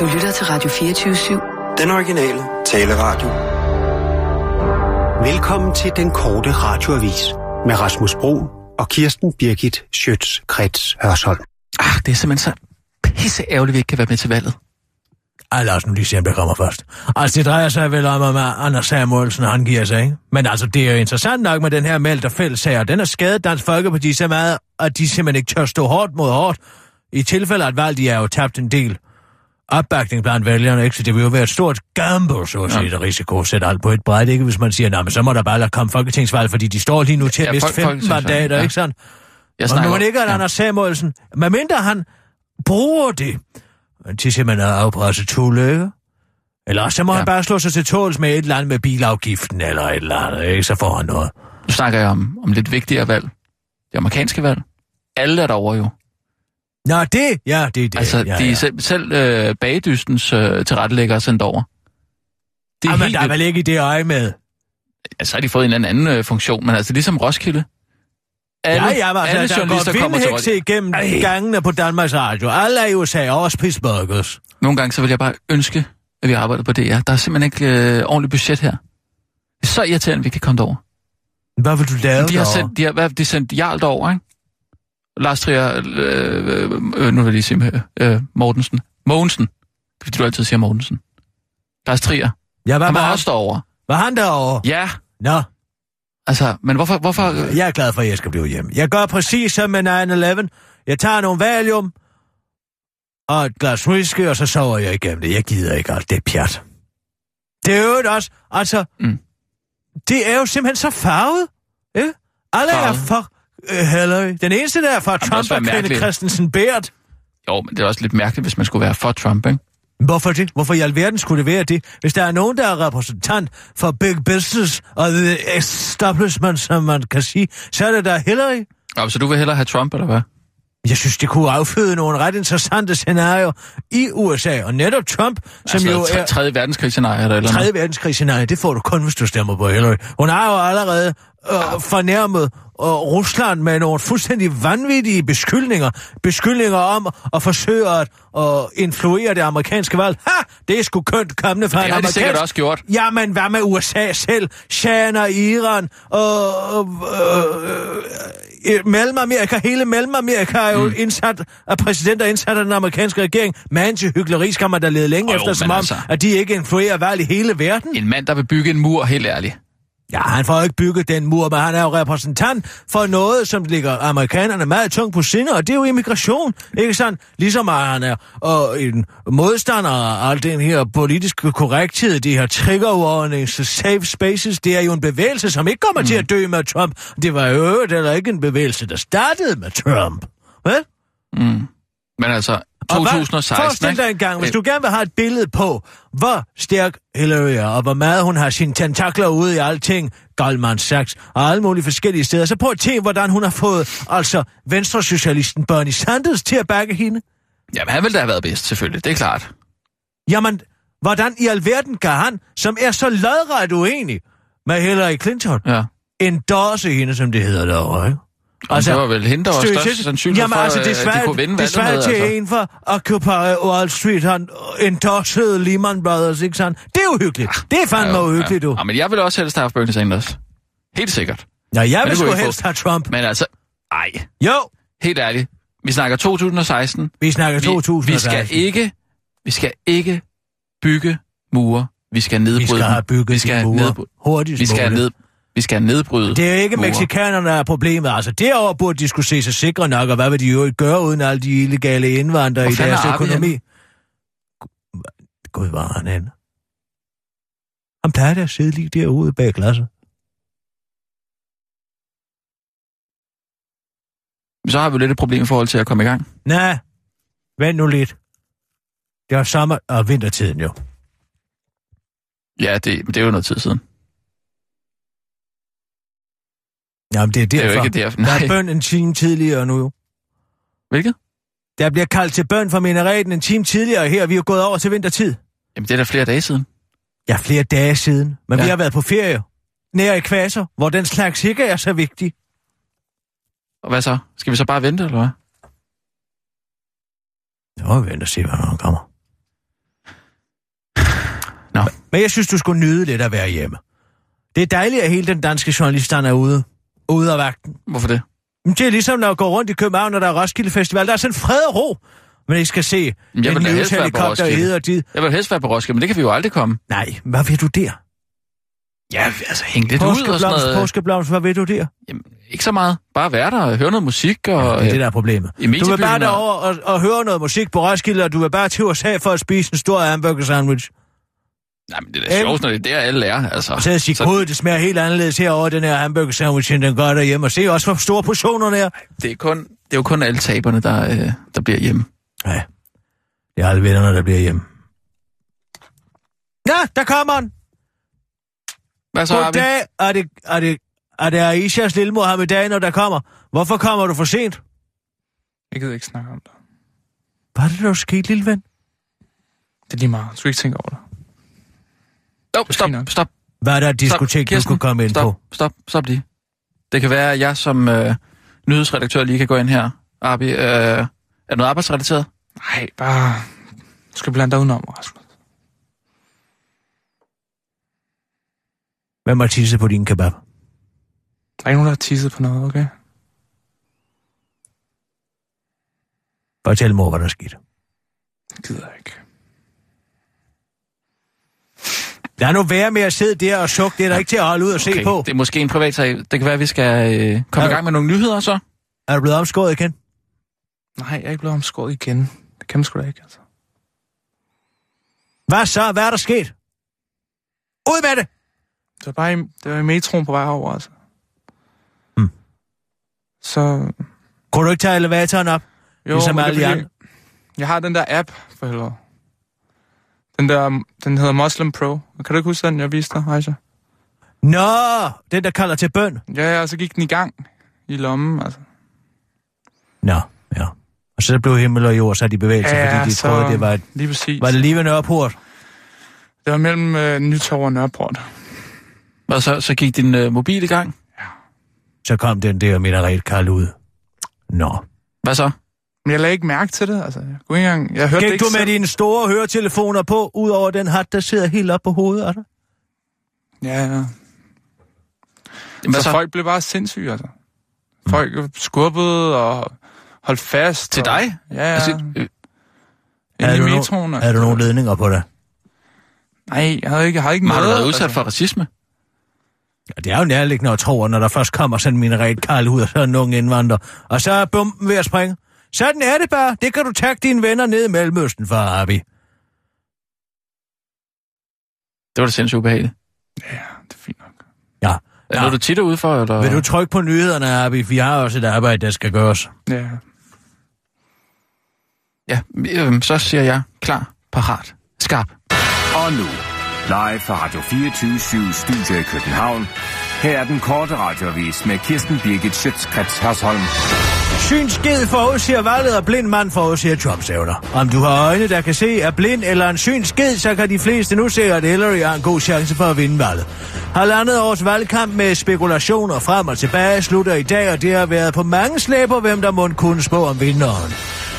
Du lytter til Radio 24-7. Den originale taleradio. Velkommen til den korte radioavis med Rasmus Bro og Kirsten Birgit Schøtz-Krets Hørsholm. Ah, det er simpelthen så pisse ærgerligt, vi ikke kan være med til valget. Ej, lad os nu lige se, om der kommer først. Altså, det drejer sig vel om, at Anders Samuelsen, han giver sig, ikke? Men altså, det er jo interessant nok med den her meldt og fællessag, og den har skadet Dansk Folkeparti så meget, at de simpelthen ikke tør stå hårdt mod hårdt. I tilfælde af et valg, de er jo tabt en del opbakning blandt vælgerne, ikke? Så det vil jo være et stort gamble, så at sige, ja. risiko at sætte alt på et bræt, ikke? Hvis man siger, nej, men så må der bare komme folketingsvalg, fordi de står lige nu til at Ja, miste folk- 15 mandater, ja. ikke sådan? Jeg Og snakker nu man ikke, at ja. Anders Samuelsen, medmindre han bruger det til simpelthen at afpresse Tulle, ikke? Eller også så må. Ja. han bare slå sig til tåls med et eller andet med bilafgiften eller et eller andet, ikke? Så får han noget. Nu snakker jeg om, om lidt vigtigere valg. Det amerikanske valg. Alle er derovre jo. Nå, det, ja, det er det. Altså, ja, de ja. selv, selv øh, bagdystens øh, tilrettelæggere er sendt over. Det er Jamen, helt der er vel ikke i det øje med. Ja, så har de fået en eller anden øh, funktion, men altså ligesom Roskilde. Alle, ja, ja, men alle altså, der journalister går kommer til Roskilde. igennem Ej. gangene på Danmarks Radio. Alle er i USA, også Pittsburghers. Nogle gange så vil jeg bare ønske, at vi arbejder på det. Ja. Der er simpelthen ikke øh, ordentligt budget her. Det er så irriterende, at vi kan komme derover. Hvad vil du lave De har sendt, de har, hvad, de har sendt Jarl derover, ikke? Lars Trier, øh, øh, øh, nu vil jeg lige sige øh, Mortensen. Mogensen. Fordi du altid siger Mortensen. Lars Trier. Ja, hvad Han var han? også derovre. Var han derovre? Ja, Nå, altså, men hvorfor, hvorfor, jeg er glad for, at jeg skal blive hjemme. Jeg gør præcis som med 9-11. Jeg tager nogle valium og et glas whisky, og så sover jeg igennem det. Jeg gider ikke alt det pjat. Det er jo også, altså, Mm. det er jo simpelthen så farvet. Ikke? Alle er Farvet? for uh, Hillary. Den eneste, der er for det Trump, er Kenneth. Christensen Bært. jo, men det er også lidt mærkeligt, hvis man skulle være for Trump, ikke? Hvorfor det? Hvorfor i alverden skulle det være det? Hvis der er nogen, der er repræsentant for big business og the establishment, som man kan sige, så er det der Hillary. Og så du vil hellere have Trump, eller hvad? Jeg synes, det kunne afføde nogle ret interessante scenarier i USA, og netop Trump, som altså, jo er tredje verdenskrigscenarie, eller, eller 3. verdenskrigscenarie, det får du kun, hvis du stemmer på Hillary. Hun har jo allerede øh, fornærmet øh, Rusland med nogle fuldstændig vanvittige beskyldninger. Beskyldninger om at forsøge at øh, influere det amerikanske valg. Ha! Det er sgu kønt kommende fra Det en har de sikkert amerikansk... også gjort. Jamen, hvad med USA selv? China, Iran, og øh, øh, Mellemamerika, hele Mellemamerika er jo mm. indsat af præsidenter indsat af den amerikanske regering. Man til hyggeleri skal man da lede længe Jo, efter, som om, altså- at de ikke influerer valg i hele verden. En mand, der vil bygge en mur, helt ærligt. Ja, han får ikke bygget den mur, men han er jo repræsentant for noget, som ligger amerikanerne meget tungt på sinde, og det er jo immigration, ikke sandt? Ligesom at han er og en modstander af al den her politiske korrekthed, de her trigger warnings, safe spaces, det er jo en bevægelse, som ikke kommer mm. til at dø med Trump. Det var jo øvrigt heller ikke en bevægelse, der startede med Trump. Vel? Mm. Men altså, Og hvad- 2016, dig en gang, hvis Øh, du gerne vil have et billede på, hvor stærk Hillary er, og hvor meget hun har sine tentakler ude i alting, Goldman Sachs og alle mulige forskellige steder, så prøv at tænke, hvordan hun har fået altså venstresocialisten Bernie Sanders til at bakke hende. Jamen, han ville da have været bedst, selvfølgelig. Det er klart. Jamen, hvordan i alverden kan han, som er så lodret uenig med Hillary Clinton, Ja. endorse hende, som det hedder derovre, ikke? Altså, det var vel hende, der var størst sandsynlighed Jamen, for, altså, det at de kunne vinde det valget med. til Altså. en for Occupy Wall Street, han endorsede Lehman Brothers, ikke sandt? Det er uhyggeligt. Det er fandme Ja, uhyggeligt, ja. du. Ja, men jeg vil også helst have haft Bernie Sanders. Helt sikkert. Ja, jeg vil det sgu vi helst have Trump. Men altså, ej, Jo, helt ærligt. Vi snakker 2016. vi snakker Vi, 2000. vi skal ikke, vi skal ikke bygge mure. Vi skal nedbryde vi skal have bygget vi skal de mure nedbryde, hurtigst vi skal muligt. ned, vi skal nedbryde. Det er ikke mure. mexikanerne, der er problemet. Altså, derover burde de skulle se sig sikre nok, og hvad vil de jo ikke gøre uden alle de illegale indvandrere i deres er økonomi? Gud, var han henne? Han plejer da at sidde lige derude bag glasset. Så har vi jo lidt et problem i forhold til at komme i gang. Nej, vent nu lidt. Det er sommer- og vintertiden jo. Ja, det, det er jo noget tid siden. Jamen, det er Det er derfor. jo ikke derfor. Der er Nej. bøn en time tidligere nu jo. Hvilket? Der bliver kaldt til bøn fra minareten en time tidligere her. Vi er jo gået over til vintertid. Jamen, det er da flere dage siden. Ja, flere dage siden. Men ja. Vi har været på ferie. Nær ekvator, hvor den slags ikke er så vigtig. Og hvad så? Skal vi så bare vente, eller hvad? Må vi vente og se, hvornår han kommer. Men jeg synes, du skulle nyde lidt at være hjemme. Det er dejligt, at hele den danske journalist er ude, ude af vagten. Hvorfor det? Men Det er ligesom, når jeg går rundt i København, når der er Roskilde Festival. Der er sådan fred og ro, men ikke skal se jeg en vil da helst være på Roskilde. heder dit. Jeg vil helst være på Roskilde, men det kan vi jo aldrig komme. Nej, hvad vil du der? Ja, altså hænge lidt ud og sådan noget. påskeblomst, hvad vil du der? Jamen, ikke så meget. Bare være der og høre noget musik. Og, Ja, det er det, der er problemet. Du vil bare og- derover og, og høre noget musik på Roskilde, og du vil bare til USA for at spise en stor hamburger sandwich. Nej, men det er da sjovt, når det er der, alle er. Altså. Så at sige, gud, det smager helt anderledes herovre, den her hamburger sandwich, end den gør derhjemme. Og se også, hvor store portionerne er. det, er kun, det er jo kun alle taberne, der, øh, der bliver hjemme. Ja, det er alle vennerne, der bliver hjemme. Ja, der kommer han. Hvad så? Goddag. Er det, er det, er det Aishas lille Mohammedan, når der kommer? Hvorfor kommer du for sent? Jeg gider ikke snakke om det. Hvad er det, der er sket, lille ven? Det er lige meget. Du skal ikke tænke over det. Stop, stop. Hvad er der et diskotek, du Kirsten, kunne komme ind stop, på? Stop, stop lige. Det kan være, at jeg som øh, nyhedsredaktør lige kan gå ind her. Arbi, øh, er det noget arbejdsrelateret? Nej, bare... Du skal blande dig udenom, Rasmus. Hvem har tisset på din kebab? Der er ikke nogen, der har tisset på noget, okay? Fortæl mor, hvad der skete. Det gider jeg ikke. Lad nu være med at sidde der og sukke. Det er der ikke til at holde ud og se Okay, på. det er måske en privat sag. Det kan være, at vi skal øh, komme Ja. i gang med nogle nyheder så. Er du blevet omskåret igen? Nej, jeg er ikke blevet omskåret igen. Det kan man sgu da ikke, altså. Hvad så? Hvad er der sket? Ud med det! Det var bare i, det var i metroen på vej over, altså. Hmm. Så... Kunne du ikke tage elevatoren op? Jo, Ligesom er alle de fordi, andre. Jeg har den der app, for helvede. Den der, den hedder Muslim Pro. Kan du ikke huske den, jeg viste dig, Aisha? Nå, den der kalder til bøn. Ja, ja, og så gik den i gang i lommen, altså. Nå, ja. Og så blev himmel og jord sat i bevægelse, Ja, fordi de så- troede, det var, et, Lige præcis. var det lige ved Nørreport. Det var mellem øh, Nytorv og Nørreport. Og så, så gik din øh, mobil i gang. Så kom den der minaret kald ud. Nå. Hvad så? Men jeg lagde ikke mærke til det, altså. Jeg kunne ikke engang... Jeg hørte det Gik ikke du med selv. dine store høretelefoner på, ud over den hat, der sidder helt op på hovedet af dig? Ja, ja. Hvad så, så? folk blev bare sindssyge, altså. Folk skubbede og holdt fast. Til og... dig? Ja, ja. Altså, øh, i du no- metroen. er du nogle ledninger på dig? Nej, jeg havde ikke, jeg havde ikke har du noget. været udsat altså. for racisme? Ja, det er jo nærliggende at tro, at når der først kommer sådan en minaret kald ud, og så er en ung indvandrer, og så er bomben ved at springe. Sådan er det bare. Det kan du takke dine venner ned i Mellemøsten for, Abi. Det var da sindssygt ubehageligt. Ja, det er fint nok. Ja. Er Ja. noget, du tit ude for, eller? Vil du trykke på nyhederne, Abi? Vi har også et arbejde, der skal gøres. Ja. Ja, øh, så siger jeg klar, parat, skarp. Og nu, live fra Radio 24 Studio i København. Her er den korte radiovis med Kirsten Birgit Schøtzgrads Hasholm. Synsked forudsiger valget, og blind mand forudsiger Trumps evner. Om du har øjne, der kan se, er blind eller en synsked, så kan de fleste nu se, at Hillary har en god chance for at vinde valget. Halvandet års valgkamp med spekulationer frem og tilbage slutter i dag, og det har været på mange slæber, hvem der må kunne spå om vinderen.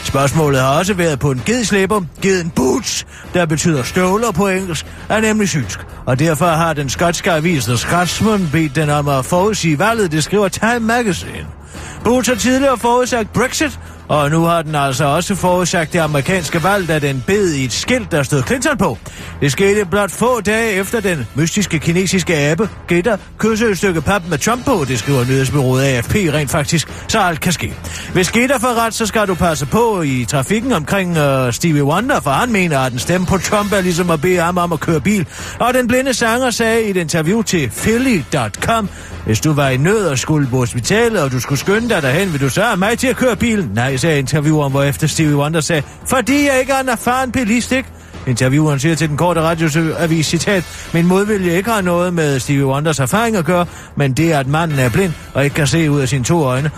Spørgsmålet har også været på en gedslæber, geden boots, der betyder støvler på engelsk, er nemlig synsk. Og derfor har den skotske avis The Scotsman bedt den om at forudsige valget, det skriver Time Magazine. Boots har tidligere forudsagt Brexit, og nu har den altså også forudsagt det amerikanske valg, da den bed i et skilt, der stod Clinton på. Det skete blot få dage efter den mystiske kinesiske abe, Gitter, kyssede et stykke pap med Trump på, det skriver nyhedsbyrået AFP rent faktisk, så alt kan ske. Hvis Gitter får ret, så skal du passe på i trafikken omkring uh, Stevie Wonder, for han mener, at den stemme på Trump er ligesom at bede ham om at køre bil. Og den blinde sanger sagde i et interview til Philly.com, hvis du var i nød og skulle på hospitalet, og du skulle skynde dig derhen, vil du så have mig til at køre bilen? Nej, sagde intervieweren, hvor efter Stevie Wonder sagde, fordi jeg ikke er en erfaren bilist, ikke? Intervieweren siger til den korte radioavis, citat, min modvilje ikke har noget med Stevie Wonders erfaring at gøre, men det er, at manden er blind og ikke kan se ud af sine to øjne.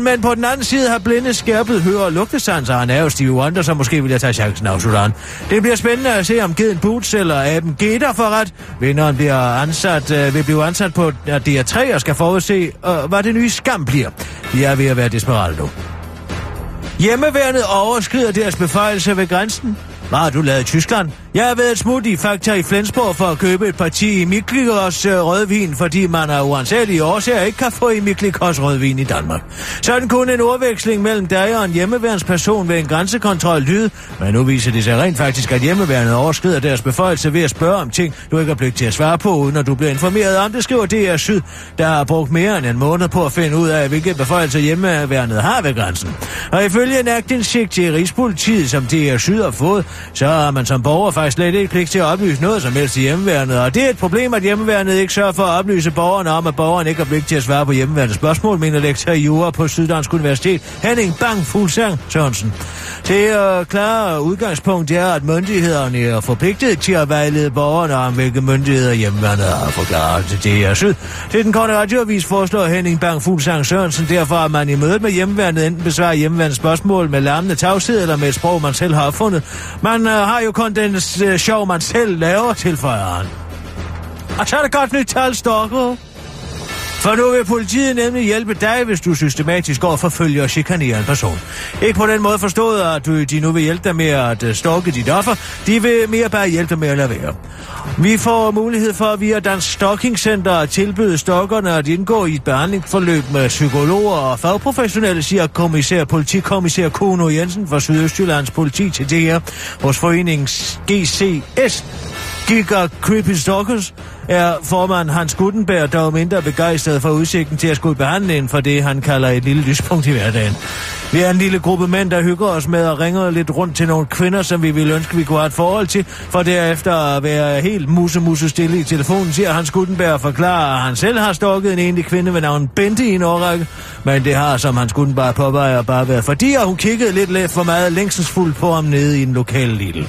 Men på den anden side har blinde skærpet høre- og lugtesans, og han er jo Stevie Wonder, så måske vil jeg tage chancen af Sudan. Det bliver spændende at se, om Geden Boots eller Aben Gator får ret. Vinderen bliver ansat, øh, vil blive ansat på DR3 og skal forudse, øh, hvad det nye skam bliver. De er ved at være desperate nu. Hjemmeværnet overskrider deres beføjelser ved grænsen. Hvad har du lavet i Tyskland? Jeg har været smut i Fakta i Flensborg for at købe et parti i Miklikos øh, rødvin, fordi man af uansagelige årsager ikke kan få i Miklikos rødvin i Danmark. Sådan kunne en ordveksling mellem dig og en hjemmeværnsperson ved en grænsekontrol lyde, men nu viser det sig rent faktisk, at hjemmeværnet overskrider deres beføjelse ved at spørge om ting, du ikke har pligt til at svare på, uden at du bliver informeret om det, skriver DR Syd, der har brugt mere end en måned på at finde ud af, hvilke beføjelser hjemmeværnet har ved grænsen. Og ifølge en aktindsigt til Rigspolitiet, som DR Syd har fået, så har man som borger faktisk slet ikke pligt til at oplyse noget som helst i hjemmeværnet. Og det er et problem, at hjemmeværnet ikke sørger for at oplyse borgerne om, at borgeren ikke har pligt til at svare på hjemmeværnets spørgsmål, mener lektor i Jura på Syddansk Universitet, Henning Bang Fuglsang Sørensen. Det er klare udgangspunkt er, at myndighederne er forpligtet til at vejlede borgerne om, hvilke myndigheder hjemmeværnet har forklaret til er Syd. Til den korte radioavis foreslår Henning Bang Fuglsang Sørensen derfor, at man i mødet med hjemmeværnet enten besvarer hjemmeværnets spørgsmål med larmende tavshed eller med et sprog, man selv har opfundet. Man man øh, har jo kun den øh, show, man selv laver, tilføjer han. Og så er det godt nyt tal, Storko. For nu vil politiet nemlig hjælpe dig, hvis du systematisk går forfølger og chikanerer en person. Ikke på den måde forstået, at du, de nu vil hjælpe dig med at øh, stalke dit offer. De vil mere bare hjælpe dig med at lade være. Vi får mulighed for via Dansk Stalking Center at tilbyde stalkerne at indgå i et behandlingsforløb med psykologer og fagprofessionelle, siger kommissær, politikommissær Kuno Jensen fra Sydøstjyllands politi til DR hos foreningen GCS. Giga Creepy Stalkers er formand Hans Gutenberg dog mindre begejstret for udsigten til at skulle behandle en for det, han kalder et lille lyspunkt i hverdagen. Vi er en lille gruppe mænd, der hygger os med at ringe lidt rundt til nogle kvinder, som vi ville ønske, vi kunne have et forhold til, for derefter at være helt musse-musse stille i telefonen, siger Hans Gutenberg og forklarer, at han selv har stalket en enlig kvinde ved navn Bente i en årrække, men det har, som Hans Gutenberg påvejer, bare været fordi, at hun kiggede lidt, lidt for meget længselsfuldt på ham nede i en lokal lille.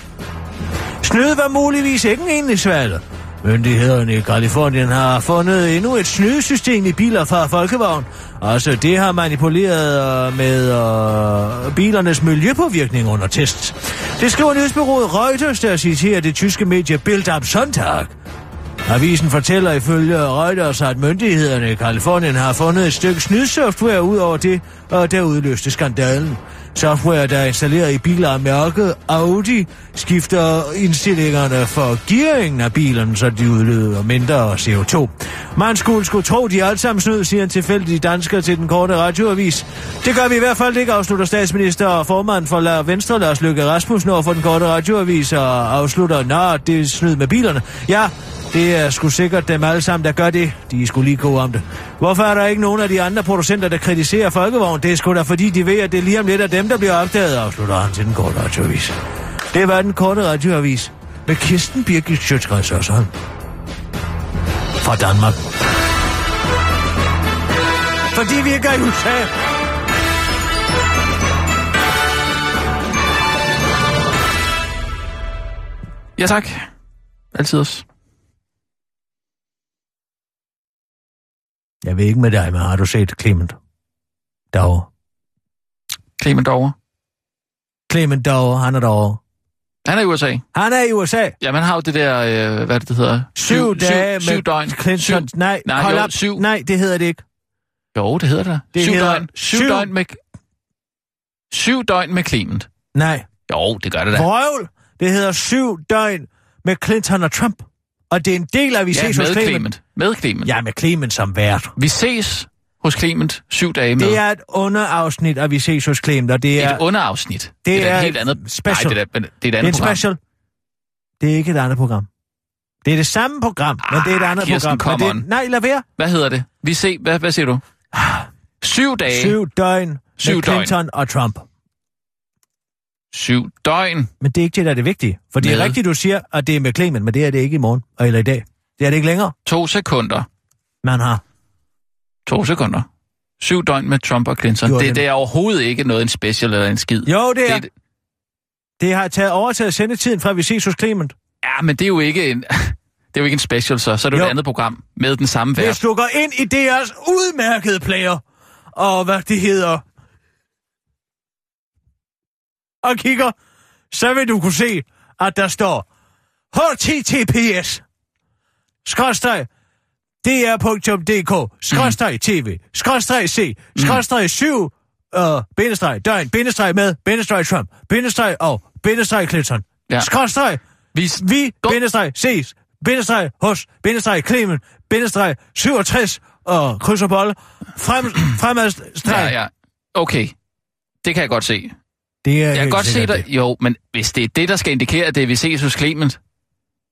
Snyd var muligvis ikke en enlig svalg. Myndighederne i Kalifornien har fundet endnu et snydesystem i biler fra Folkevogn. Altså, det har manipuleret øh, med øh, bilernes miljøpåvirkning under test. Det skriver nyhedsbyrået Reuters, der citerer det tyske medie Bild am Sonntag. Avisen fortæller ifølge Reuters, at myndighederne i Kalifornien har fundet et stykke snydsoftware ud over det, og der udløste skandalen. Software, der er installeret i biler af mærket Audi, skifter indstillingerne for gearingen af bilen, så de udleder mindre CO2. Man skulle skulle tro, de alt sammen snød, siger en tilfældig dansker til den korte radioavis. Det gør vi i hvert fald ikke, afslutter statsminister og formand for Venstre, Lars Løkke Rasmussen, over for den korte radioavis, og afslutter, nå, det er snyd med bilerne. Ja, det er sgu sikkert dem alle sammen, der gør det. De er sgu lige gode om det. Hvorfor er der ikke nogen af de andre producenter, der kritiserer Folkevogn? Det er sgu da fordi, de ved, at det er lige om lidt af dem, der bliver opdaget, afslutter han til den korte radioavis. Det var den korte radioavis med Kirsten Birgit Sjøtskreds også fra Danmark. Fordi vi ikke er i USA. Ja, tak. Altid også. Jeg ved ikke med dig, men har du set Clement derovre? Clement derovre. Clement derovre, han er derovre. Han er i USA. Han er i USA. Ja, man har jo det der, øh, hvad det, det hedder? Syv, dage syv, med syv døgn. Clinton. Syv, Nej, Nej, hold jo, op. syv. Nej, det hedder det ikke. jo, det hedder det. Det syv hedder døgn. Syv, syv- døgn med... Syv døgn med Clement. Nej. Jo, det gør det da. Vrøvl. Det hedder syv døgn med Clinton og Trump. Og det er en del af, vi Ja, ses hos Clement. Clement. Med Clement. Ja, med Clement som vært. Vi ses hos Clement syv dage med. Det er et underafsnit, at vi ses hos Clement, og det er, et underafsnit. det er, er et helt et andet... special. Nej, det er, det er et det er andet en program. special. Det er ikke et andet program. Det er det samme program, men det er et Ah, andet Kirsten, program. det, nej, lad være. Hvad hedder det? Vi se, hvad, hvad siger du? Syv dage. Syv døgn Syv med døgn. Clinton og Trump. Syv døgn. Men det er ikke det, der er det vigtige. For det er rigtigt, du siger, at det er med Clement, men det er det ikke i morgen, eller i dag. Det er det ikke længere. To sekunder. Man har. To sekunder. Syv døgn med Trump og Clinton. Gjorde Det, den- det er overhovedet ikke noget en special eller en skid. Jo, det er. Det, Det har taget overtaget sendetiden fra, vi ses hos Clement. ja, men det er jo ikke en... Det er jo ikke en special, så. Så er det jo Jo. et andet program med den samme Hvis vært. du går ind i deres udmærkede player, og hvad det hedder, og kigger, så vil du kunne se, at der står https skråstreg dr.dk skråstreg tv skråstreg c skråstreg 7 øh, bindestreg døgn bindestreg med bindestreg Trump bindestreg og bindestreg Clinton Ja. Vi, Vi, bindestreg, ses, bindestreg, hos, bindestreg, Clemen, bindestreg, 67 og kryds og bolle. Frem, fremadstreg. ja, ja. Okay. Det kan jeg godt se. Det er Jeg kan godt se dig. Jo, men hvis det er det, der skal indikere, at det er, vi ses hos Clement,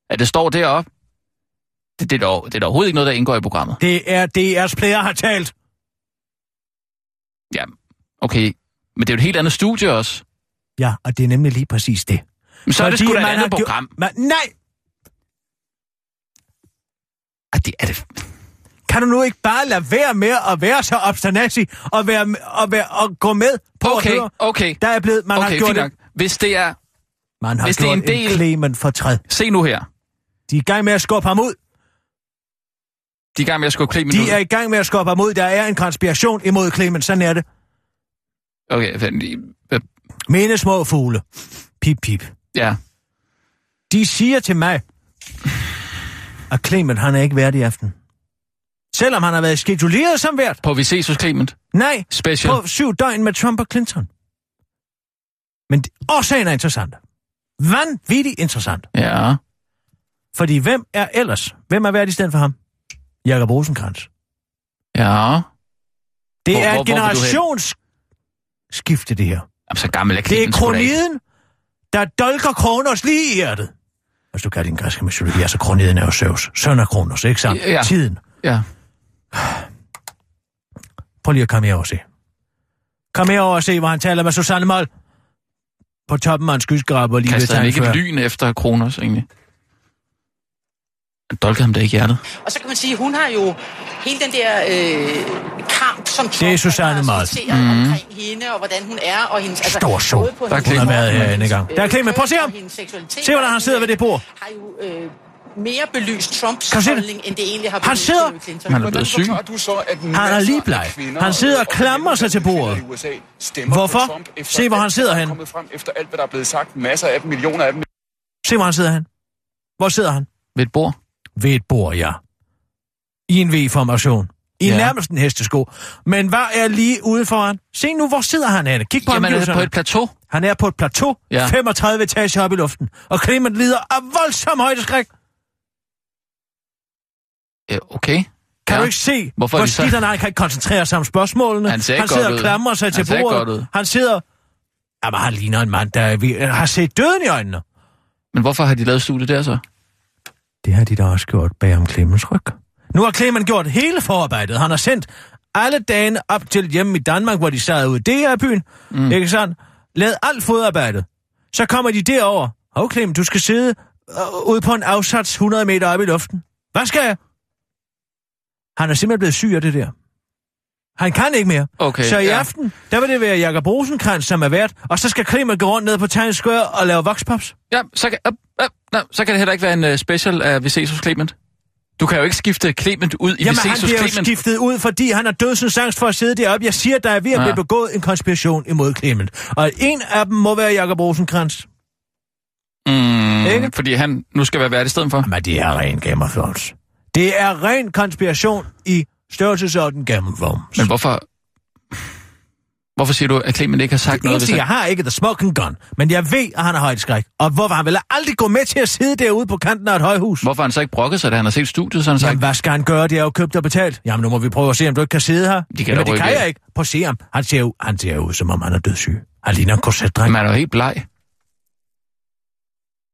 at det står deroppe, det, det, er dog, det er da overhovedet ikke noget, der indgår i programmet. Det er DR's player har talt. Ja, okay. Men det er jo et helt andet studie også. Ja, og det er nemlig lige præcis det. Men så er det Fordi sgu da et andet har gjort- program. Man, nej, Ah, det er det. Kan du nu ikke bare lade være med at være så obstinacy og, være, og, være, og gå med på Okay, at høre? okay. Der er blevet, man har Okay, gjort fint nok. en, Hvis det er... man har hvis det er gjort en del- en Clement for træd. Se nu her. De er i gang med at skubbe ham ud. De er i gang med at skubbe Clement ud. De er i gang med at skubbe ham ud. Der er en konspiration imod Clement. Sådan er det. Okay, lige. Øh, Mine små fugle. Pip, pip. Ja. De siger til mig, at Clement han er ikke værd i aften. Selvom han har været skeduleret som vært. På Vi ses hos Clement. Nej, Special. på syv døgn med Trump og Clinton. Men årsagen er interessant. Vanvittigt interessant. Ja. Fordi hvem er ellers? Hvem er værd i stedet for ham? Jakob Rosenkrantz. Ja. Det Hvor- er hvor- et generationsskifte, det her. Jamen, så gammel er Det er kroniden, der dolker Kronos lige i hjertet. Hvis du kan din græske mytologi, altså kroniden er jo Zeus. Søn af Kronos, ikke sandt? Ja. Tiden. Ja. Prøv lige at komme herover og se. Kom herover og se, hvor han taler med Susanne Moll. På toppen af en skyskraber lige ved Kaster han ikke et lyn efter Kronos, egentlig? Han dolkede ham da ikke i hjertet. Og så kan man sige, hun har jo hele den der øh, kamp, som Trump Det er Susanne har Moll. skitseret omkring hende, og hvordan hun er, og hendes... Altså, Stor er Clement. Hun har været hendes, en gang. Der er Clement. Prøv at se ham. Se, hvordan han sidder ved det bord. Har jo øh, mere belyst Trumps holdning, end det egentlig har Han belyst sidder- Clinton. Han er blevet syg. Du så, at Han er lige bleg. Han sidder og klamrer sig til bordet. Hvorfor? Se, hvor han sidder frem efter alt, hvad der er blevet sagt. Masser af dem, millioner af dem. Se, hvor han sidder han. Hvor sidder han? Ved et bord. Ved et bord, ja. I en V-formation. I Ja. nærmest en hestesko. Men hvad er lige ude foran? Se nu, hvor sidder han henne? Kig på Jamen, er det omgivelserne. på et plateau? Han er på et plateau, Ja. ja. 35 etager op i luften. Og Clement lider af voldsom højdeskræk. Ja, okay. Kan Ja. du ikke se, Hvorfor hvor skidt han er? Han kan ikke koncentrere sig om spørgsmålene. Han han sidder og klamrer sig Han til bordet. godt ud. Han sidder... Jamen, han ligner en mand, der er ved- har set døden i øjnene. Men hvorfor har de lavet studiet der så? Det har de da også gjort bag om Clemens ryg. Nu har Clement gjort hele forarbejdet. Han har sendt alle dagene op til hjemme i Danmark, hvor de sad ude i DR-byen. Mm. Ikke sandt? Lavet alt fodarbejdet. Så kommer de derover. Hov, Clement, du skal sidde øh, ude på en afsats 100 meter op i luften. Hvad skal jeg? Han er simpelthen blevet syg af det der. Han kan ikke mere. Okay, så i ja. aften, der vil det være Jakob Rosenkrantz, som er vært, og så skal Clement gå rundt ned på Times Square og lave voxpops. Ja, så kan, uh, uh, no, så kan det heller ikke være en uh, special af Vi ses hos Clement. Du kan jo ikke skifte Clement ud i Jamen, Vi han ses hos bliver Clement. skiftet ud, fordi han har dødsens angst for at sidde deroppe. Jeg siger, der er ved at Ja. blive begået en konspiration imod Clement. Og en af dem må være Jakob Rosenkrantz. Mm, Ikke? fordi han nu skal være vært i stedet for. Men det er ren Game of Thrones. Det er ren konspiration i størrelsesorden Thrones. Men hvorfor... Hvorfor siger du, at Clement ikke har sagt det noget? eneste, hvis jeg han- har ikke er the smoking gun, men jeg ved, at han har højdeskræk. Og hvorfor han vil aldrig gå med til at sidde derude på kanten af et højhus? Hvorfor han så ikke brokket sig, da han har set studiet? Så han Jamen, sagt, hvad skal han gøre? Det er jo købt og betalt. Jamen, nu må vi prøve at se, om du ikke kan sidde her. De kan Jamen, det kan jeg ikke. Prøv at se ham. Han ser, ud, han ser ud, som om han er dødssyg. Han ligner en korsetdreng. man er jo helt bleg.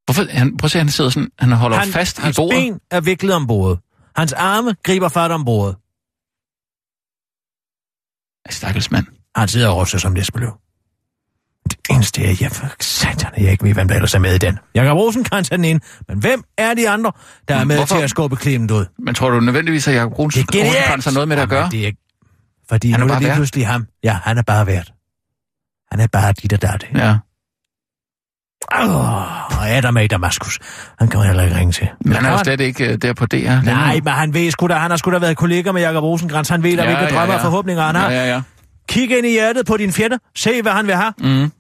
Hvorfor? Han, prøv at se, han sidder sådan, han holder han, fast i hans bordet. ben er viklet om bordet. Hans arme griber fat om bordet. Stakkels mand. Han sidder og ryster som næsbeløv. Det eneste er, jeg for satan, jeg ikke ved, hvem der ellers er med i den. Jakob Rosenkrantz er den ene, men hvem er de andre, der er med hvorfor- til at skubbe Clement ud? Men tror du nødvendigvis, at Jacob Rons- Rosenkrantz har noget med det at gøre? Det er ikke... Fordi Han er nu er bare det lige pludselig ham. Ja, han er bare vært. Han er bare dit og dat. Ja. Og Adam er i Damaskus. Han kan man heller ikke ringe til. Men han er jo slet ikke uh, der på DR. Nej, men han ved sgu da, han har sgu da været kollega med Jakob Rosenkrantz. Han ved da, ja, hvilke drømme og forhåbninger han har. Ja, ja, ja. Kig ind i hjertet på din fjende. Se, hvad han vil have. Mm.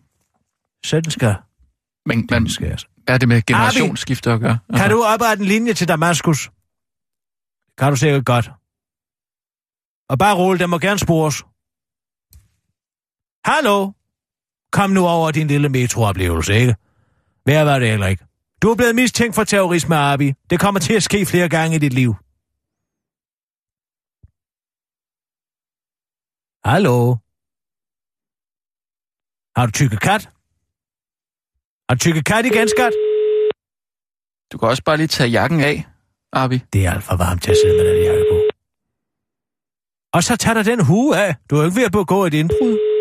Sådan skal, Men, men skal jeg. er det med generationsskifte at gøre? Altså, Kan du oprette en linje til Damaskus? Kan du sikkert godt. Og bare rulle, den må gerne spores. Hallo? Kom nu over din lille metrooplevelse, ikke? Hvad var det heller ikke. Du er blevet mistænkt for terrorisme, Abi. Det kommer til at ske flere gange i dit liv. Hallo? Har du tykket kat? Har du tykket kat igen, skat? Du kan også bare lige tage jakken af, Abi. Det er alt for varmt til at sidde med den jakke på. Og så tager der den hue af. Du er jo ikke ved at begå et indbrud.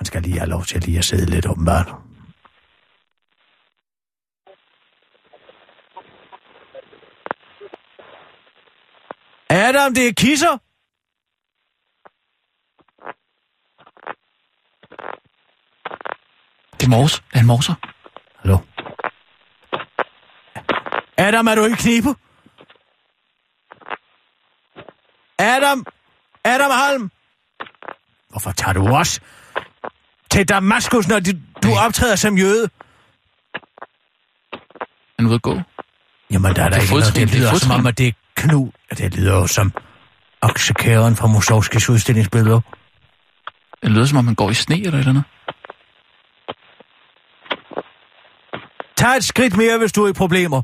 Han skal lige have lov til lige at sidde lidt åbenbart. Adam, det er kisser. Det er mors. Er en morser. Hallo? Adam, er du i knibe? Adam! Adam Halm! Hvorfor tager du også til Damaskus, når du, du optræder som jøde? Han ude at gå. Jamen, der er der Det er ikke noget. Det er lyder som om, at det er Knud. Det lyder jo som oksekæren fra Musovskis udstillingsbilleder. Det lyder som om, han går i sne eller et eller andet. Tag et skridt mere, hvis du er i problemer.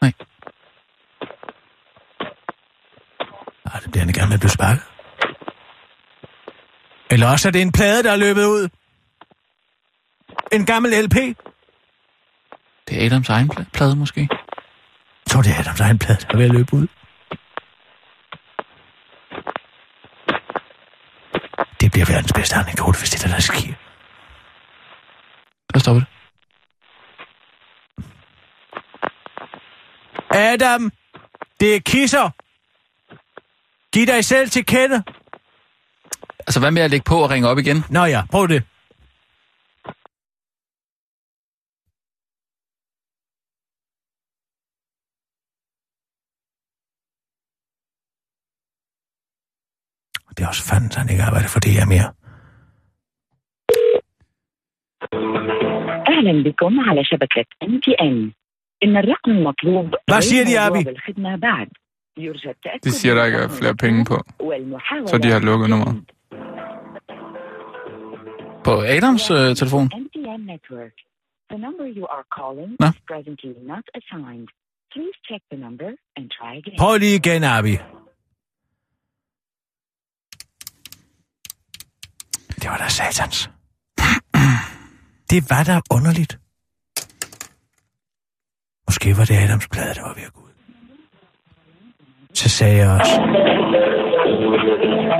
Nej. Ej, det bliver han gerne med at blive sparket. Eller også er det en plade, der er løbet ud. En gammel LP. Det er Adams egen pla- plade, måske. Jeg tror, det er Adams egen plade, der er ved at løbe ud. Det bliver verdens bedste anekdote, hvis det er der, der sker. Der stopper det. Adam, det er kisser. Giv dig selv til kende. Altså, hvad med at lægge på og ringe op igen? Nå ja, prøv det. Det er også fanden, han ikke arbejder for DR mere. أهلا بكم على شبكة ام تي ان إن الرقم المطلوب Hvad siger de, غير Abi? موضوع بالخدمة بعد يرجى التأكد De siger, der ikke er من flere penge på. والمحاولة Så de har lukket nummeret. På Adams øh, telefon? MTN network. The number you are calling Nå. is presently not assigned. Please check the number and try again. Prøv lige igen, Abi. Det var da satans. Det var da underligt. Måske var det Adams plade, der var ved at gå ud. Så sagde jeg også,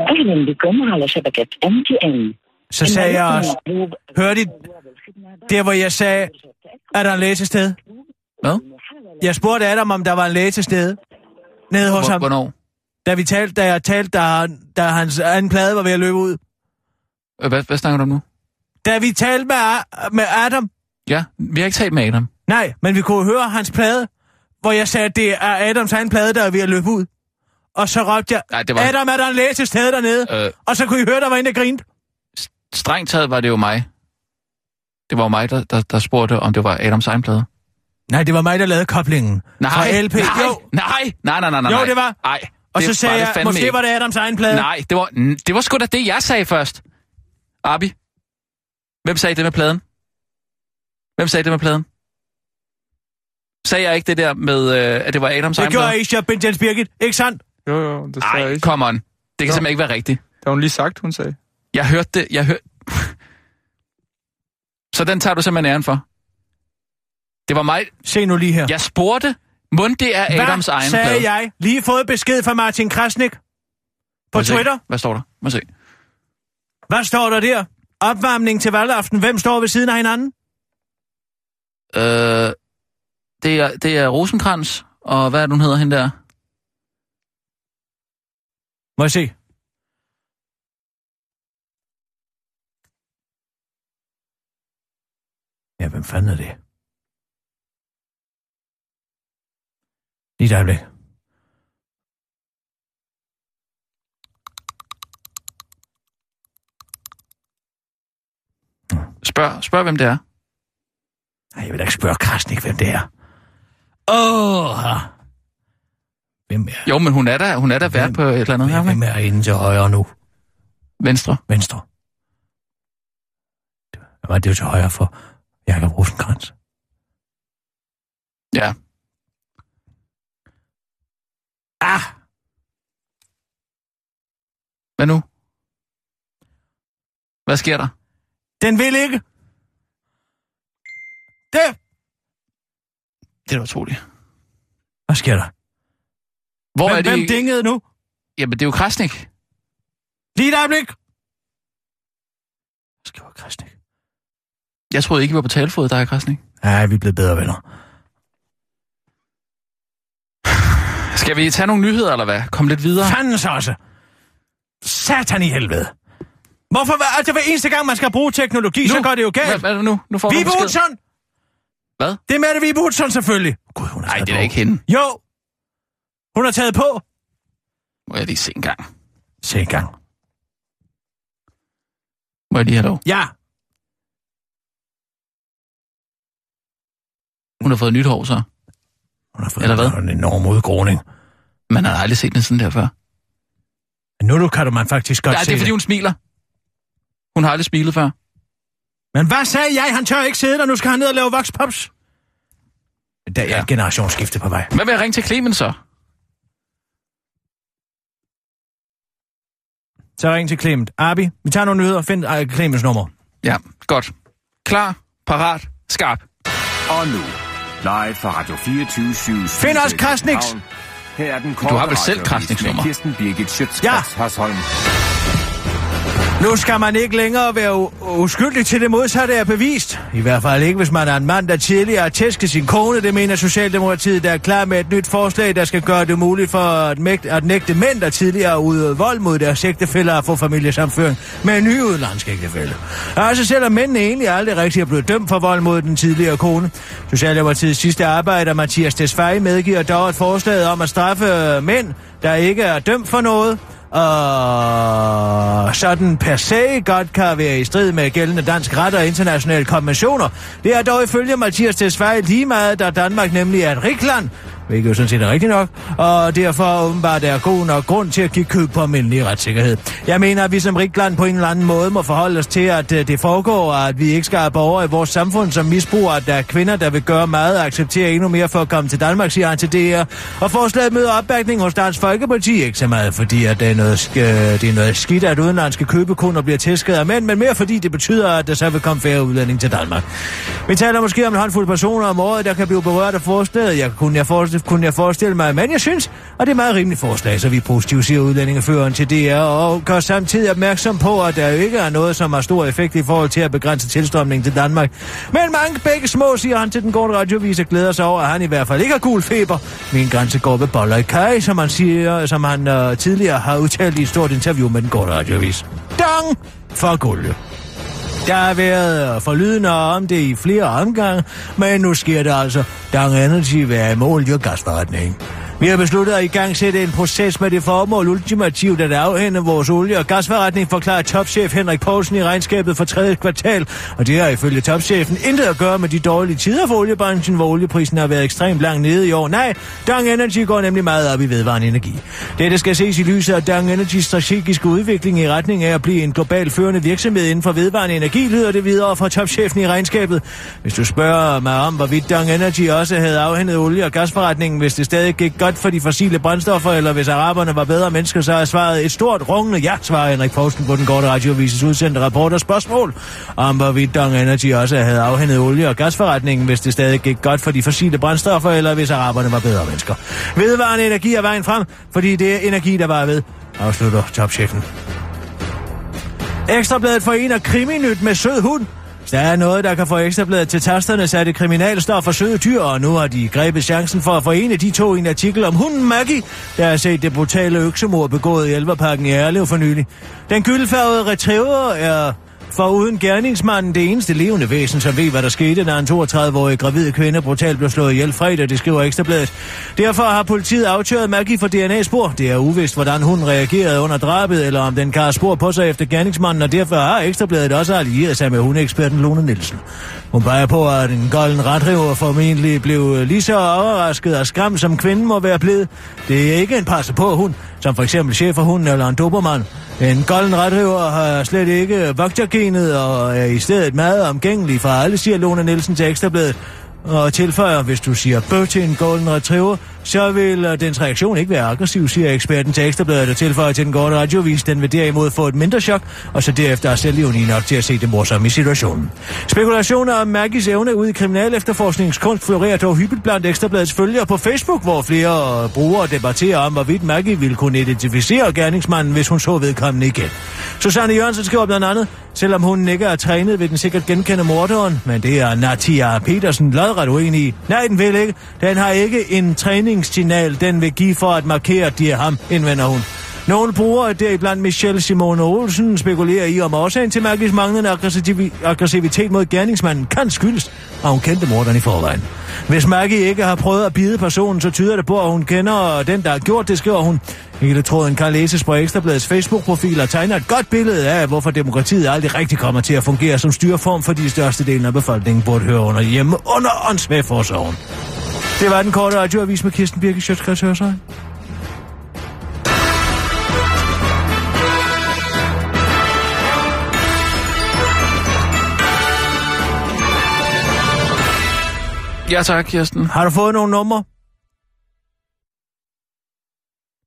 أهلا بكم على شبكة ام تي ان så sagde jeg også, hørte I der, hvor jeg sagde, er der en læge til stede? Hvad? Jeg spurgte Adam, om der var en læge til stede. Nede hos Hvor, ham. hvornår? Da, vi talte, da jeg talte, da, da hans anden plade var ved at løbe ud. Øh, Hvad, hvad snakker du om nu? Da vi talte med, med Adam, Ja, vi har ikke talt med Adam. Nej, men vi kunne høre hans plade, hvor jeg sagde, at det er Adams egen plade, der er ved at løbe ud. Og så råbte jeg, Nej, det var- Adam, er der en læge til stede dernede? Øh, Og så kunne I høre, der var en, der grinte. Strengt taget var det jo mig. Det var jo mig, der, der, der spurgte, om det var Adams egen plade. Nej, det var mig, der lavede koblingen. Nej, Fra LP. nej, Jo. nej, nej, nej, nej, nej. Jo, det var. Nej, Og det så sagde det jeg, måske ikke. var det Adams egen plade. Nej, det var, det var sgu da det, jeg sagde først. Abi, hvem sagde det med pladen? Hvem sagde det med pladen? Sagde jeg ikke det der med, øh, at det var Adams Det egen gjorde plade? Aisha Ben Jens Birgit, ikke sandt? Jo, jo, det sagde jeg ikke. come on. Det kan Jo. simpelthen ikke være rigtigt. Det har hun lige sagt, hun sagde. Jeg hørte det, jeg hørte... Så den tager du simpelthen æren for? Det var mig... Se nu lige her. Jeg spurgte, mund det er Adams Hvad egen sagde plade. jeg? Lige fået besked fra Martin Krasnik på? Twitter. Hvad står der? Må se. Hvad står der der? Opvarmning til valgaften. Hvem står ved siden af hinanden? Øh, det, er, det er Rosenkrantz, og hvad er det, hun hedder, hende der? Må jeg se? Ja, hvem fanden er det? Lige et øjeblik. Spørg, spørg hvem det er. Nej, jeg vil da ikke spørge Krasnik, hvem det er. Åh! Hvem er, Jo, men hun er der, hun er der vært på et eller andet her, hvem er inde til højre nu? Venstre. Venstre. Hvad var det jo til højre for Jakob Rosenkrantz? Ja. Ah! Hvad nu? Hvad sker der? Den vil ikke! Det! Det er da utroligt. Hvad sker der? Hvor hvem, er det? hvem dingede nu? Jamen, det er jo Krasnik. Lige et øjeblik! Hvad skriver Krasnik? Jeg troede ikke, vi var på talefod, der er Krasnik. Ja, vi er blevet bedre venner. Skal vi tage nogle nyheder, eller hvad? Kom lidt videre. Fandens også! Satan i helvede! Hvorfor hver, altså hver eneste gang, man skal bruge teknologi, nu. så går det jo Hvad, galt? hvad er det nu? Nu får Vibe. Utzon! Hvad? Det er Mette Vibe Utzon selvfølgelig. Gud, hun er Nej, det er da ikke hende. Jo! Hun har taget på. Må jeg lige se en gang. Se en gang. Må jeg lige have lov? Ja, Hun har fået nyt hår, så. hun har fået Eller hvad? en enorm udgroning. Man har aldrig set den sådan der før. Men nu, kan du man faktisk godt Nej, se det er fordi, hun smiler. Hun har aldrig smilet før. Men hvad sagde jeg? Han tør ikke sidde der. Nu skal han ned og lave vokspops. Der er Ja. et generationsskifte på vej. Hvad vil jeg ringe til Clemens så? Så ring til Clement. Abi, vi tager nogle nyheder. Find uh, Clemens nummer. Ja, godt. Klar, parat, skarp. Og nu, live fra Radio 24 Find os Krasniks. Her er den korte Du har vel selv radioavis Krasniks med nummer? Kirsten Birgit Schøtzgrads Ja. Hasholm. Nu skal man ikke længere være uskyldig til det modsatte er bevist. I hvert fald ikke, hvis man er en mand, der tidligere har tæsket sin kone. Det mener Socialdemokratiet, der er klar med et nyt forslag, der skal gøre det muligt for at, mægte, at nægte mænd, der tidligere har udøvet vold mod deres ægtefælder at få familiesamføring med en ny udenlandsk ægtefælde. Altså selvom mændene egentlig aldrig rigtig er blevet dømt for vold mod den tidligere kone. Socialdemokratiets sidste arbejder, Mathias Tesfaye, medgiver dog et forslag om at straffe mænd, der ikke er dømt for noget, og sådan per se godt kan være i strid med gældende dansk ret og internationale konventioner. Det er dog ifølge Mathias Tesfaye lige meget, da Danmark nemlig er et rigt land, hvilket jo sådan set er rigtigt nok, og derfor åbenbart er god nok grund til at give køb på almindelig retssikkerhed. Jeg mener, at vi som rigt land på en eller anden måde må forholde os til, at øh, det foregår, og at vi ikke skal have borgere i vores samfund, som misbruger, at der er kvinder, der vil gøre meget og acceptere endnu mere for at komme til Danmark, siger han til DR. Og forslaget møder opbakning hos Dansk Folkeparti, ikke så meget fordi, at det er noget, sk- øh, det er noget skidt, at udenlandske købekunder bliver tæsket af mænd, men mere fordi det betyder, at der så vil komme færre udlænding til Danmark. Vi taler måske om en håndfuld personer om året, der kan blive berørt af forslaget. Jeg kunne jeg, forestille, kunne jeg forestille mig, men jeg synes, at det er et meget rimeligt forslag, så vi positivt siger udlændingeføreren til DR, og gør samtidig opmærksom på, at der jo ikke er noget, som har stor effekt i forhold til at begrænse tilstrømningen til Danmark. Men mange begge små, siger han til den gode radiovis, og glæder sig over, at han i hvert fald ikke har gul feber. Min grænse går ved boller i kaj, som han, siger, som han uh, tidligere har udtalt i et stort interview med den gode radiovis. Dang! For gulje. Der har været forlydende om det i flere omgange, men nu sker det altså. Dang Energy vil have mål i gasforretningen. Vi har besluttet at i gang sætte en proces med det formål ultimativt at afhænde vores olie- og gasforretning, forklarer topchef Henrik Poulsen i regnskabet for tredje kvartal. Og det har ifølge topchefen intet at gøre med de dårlige tider for oliebranchen, hvor olieprisen har været ekstremt langt nede i år. Nej, Dang Energy går nemlig meget op i vedvarende energi. Dette skal ses i lyset af Dang Energys strategiske udvikling i retning af at blive en global førende virksomhed inden for vedvarende energi, lyder det videre fra topchefen i regnskabet. Hvis du spørger mig om, hvorvidt Dang Energy også havde afhændet olie- og gasforretningen, hvis det stadig gik godt for de fossile brændstoffer, eller hvis araberne var bedre mennesker, så er svaret et stort rungende ja, svarer Henrik Poulsen på den korte radiovises udsendte rapport og spørgsmål om, hvorvidt Dong Energy også havde afhændet olie- og gasforretningen, hvis det stadig gik godt for de fossile brændstoffer, eller hvis araberne var bedre mennesker. Vedvarende energi er vejen frem, fordi det er energi, der var ved, afslutter topchefen. Ekstrabladet forener kriminyt med sød hund. Hvis der er noget, der kan få Ekstrabladet til tasterne, så er det kriminalstof for søde dyr, og nu har de grebet chancen for at forene de to i en artikel om hunden Maggie, der har set det brutale øksemord begået i Elverparken i Erlev for nylig. Den gyldfarvede retriever er for uden gerningsmanden, det eneste levende væsen, som ved, hvad der skete, da en 32-årig gravid kvinde brutalt blev slået ihjel fredag, det skriver Ekstrabladet. Derfor har politiet aftøjet Maggie for DNA-spor. Det er uvist, hvordan hun reagerede under drabet, eller om den kan spor på sig efter gerningsmanden, og derfor har Ekstrabladet også allieret sig med hundeeksperten Lone Nielsen. Hun peger på, at en golden retriver formentlig blev lige så overrasket og skræmt, som kvinden må være blevet. Det er ikke en passe på hund, som for eksempel chef for hunden eller en dobermand. En golden retriver har slet ikke vogtergenet og er i stedet meget omgængelig for alle, siger Lone Nielsen til Ekstrabladet. Og tilføjer, hvis du siger bøh til en golden retriever, så vil øh, dens reaktion ikke være aggressiv, siger eksperten til Ekstrabladet og tilføjer til den korte radiovis. Den vil derimod få et mindre chok, og så derefter er selvivni nok til at se det morsomme i situationen. Spekulationer om Maggies evne ud i kriminal efterforskningskunst florerer dog hyppigt blandt Ekstrabladets følgere på Facebook, hvor flere øh, brugere debatterer om, hvorvidt Maggie ville kunne identificere gerningsmanden, hvis hun så vedkommende igen. Susanne Jørgensen skriver blandt andet, selvom hun ikke er trænet, vil den sikkert genkende morderen, men det er Natia Petersen lodret uenig i. Nej, den vil ikke. Den har ikke en træning varningssignal, den vil give for at markere, at de er ham, indvender hun. Nogle brugere, deriblandt Michelle Simone Olsen, spekulerer i, om årsagen til Maggies manglende aggressivitet mod gerningsmanden kan skyldes, at hun kendte morderen i forvejen. Hvis Maggie ikke har prøvet at bide personen, så tyder det på, at hun kender den, der har gjort det, skriver hun. Hele tråden kan læses på Ekstrabladets Facebook-profil og tegner et godt billede af, hvorfor demokratiet aldrig rigtig kommer til at fungere som styreform, for de største delen af befolkningen burde høre under hjemme under åndsvægforsorgen. Det var den korte radioavis med Kirsten Birke Sjøtskreds Hørsøj. Ja tak, Kirsten. Har du fået nogle numre?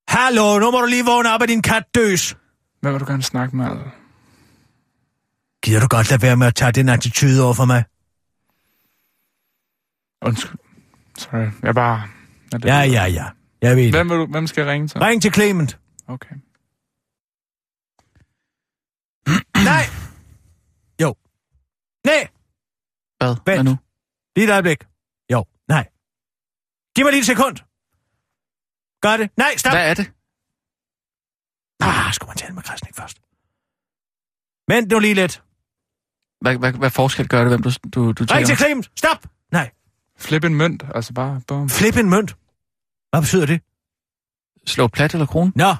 Hallo, nu må du lige vågne op af din katdøs. Hvad vil du gerne snakke med? Altså? Gider du godt lade være med at tage den attitude over for mig? Undskyld. Sorry, jeg bare... Er det Ja, ja, ja. Jeg ved. Hvem, vil du, hvem skal jeg ringe til? Ring til Clement. Okay. Nej. Jo. Nej. Hvad? Hvad Vent. nu? Lige et øjeblik. Jo. Nej. Giv mig lige et sekund. Gør det. Nej, stop. Hvad er det? Ah, skulle man tale med Krasnik først. Vent nu lige lidt. Hvad, hvad, hvad forskel gør det, hvem du, du, du Ring taler til om? Clement. Stop. Nej. Flip en mønt, altså bare... Bum. Flip en mønt. Hvad betyder det? Slå plat eller krone? Nå.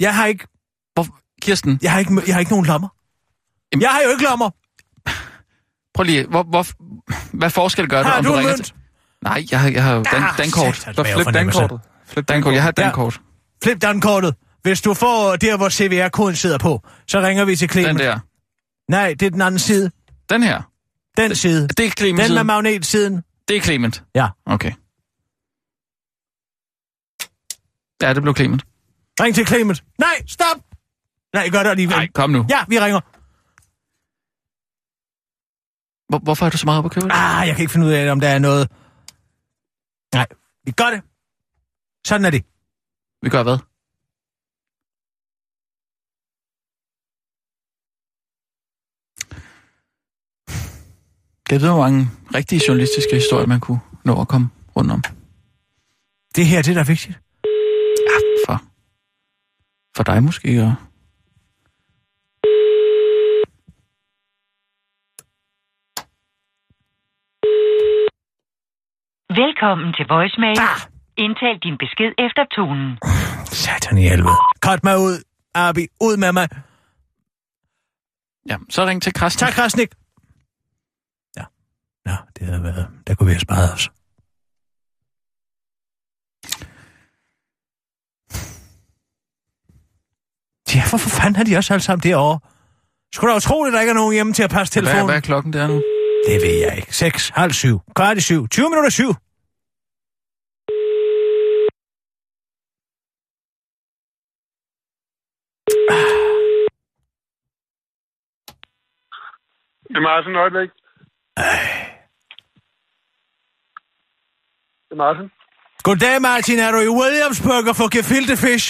Jeg har ikke, Hvor, Kirsten, jeg har ikke, jeg har ikke nogen lommer. Jamen- Jeg har jo ikke lommer. prøv lige. Hvor, hvor, hvad forskel gør det, Har om du du ringer mønt? til... Nej, jeg har, jeg har dan, Ah, dankort. mave flip dankortet. Flip Dankort, jeg har et Ja. dankort. Flip dankortet. Hvis du får der, hvor CVR-koden sidder på, så ringer vi til Den Clement. der. Nej, det er den anden side. Den her. Den side. Det er Clement Den med siden. magnetsiden. Det er Clement. Ja. Okay. Ja, det blev Clement. Ring til Clement. Nej, stop! Nej, gør det alligevel. Nej, kom nu. Ja, vi ringer. Hvor, hvorfor er du så meget op at købe det? Ah, jeg kan ikke finde ud af, om der er noget... Nej, vi gør det. Sådan er det. Vi gør hvad? Jeg vide, hvor mange rigtige journalistiske historier, man kunne nå at komme rundt om? Det her, det er da vigtigt. Ja, for, for dig måske, og... Velkommen til voicemail. Ah, Indtal din besked efter tonen. satan i helvede. Cut mig ud, Abi. Ud med mig. Ja, så ring til Krasnik. Tak, Krasnik. Nå, det havde været... Der kunne vi have sparet os. Ja, hvorfor fanden har de også alle sammen derovre? Skulle da utroligt, at der ikke er nogen hjemme til at passe Hvad, telefonen? hvad er klokken der nu? Det ved jeg ikke. 6, halv syv, kvart i syv, 20 minutter syv. Det er Martin øjeblik. Det er Martin. Goddag, Martin. Er du i Williamsburg og får gefilte fish?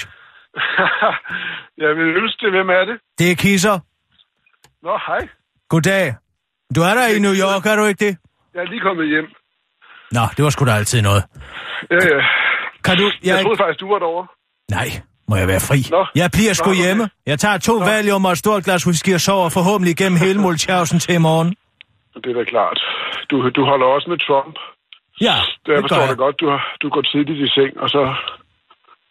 jeg vil ønske det. Hvem er det? Det er Kisser. Nå, hej. Goddag. Du er der i New York, er du ikke det? Jeg er lige kommet hjem. Nå, det var sgu da altid noget. Ja, ja. Kan du... Jeg troede faktisk, du var derovre. Nej, Må jeg være fri? Nå. Jeg bliver sgu Nå, okay. hjemme. Jeg tager to valium og et stort glas whisky og sover forhåbentlig igennem hele Mulchausen til i morgen. Det er da klart. Du, du holder også med Trump. Ja, Det jeg forstår det godt. Du, har- du går tidligt i seng, og så,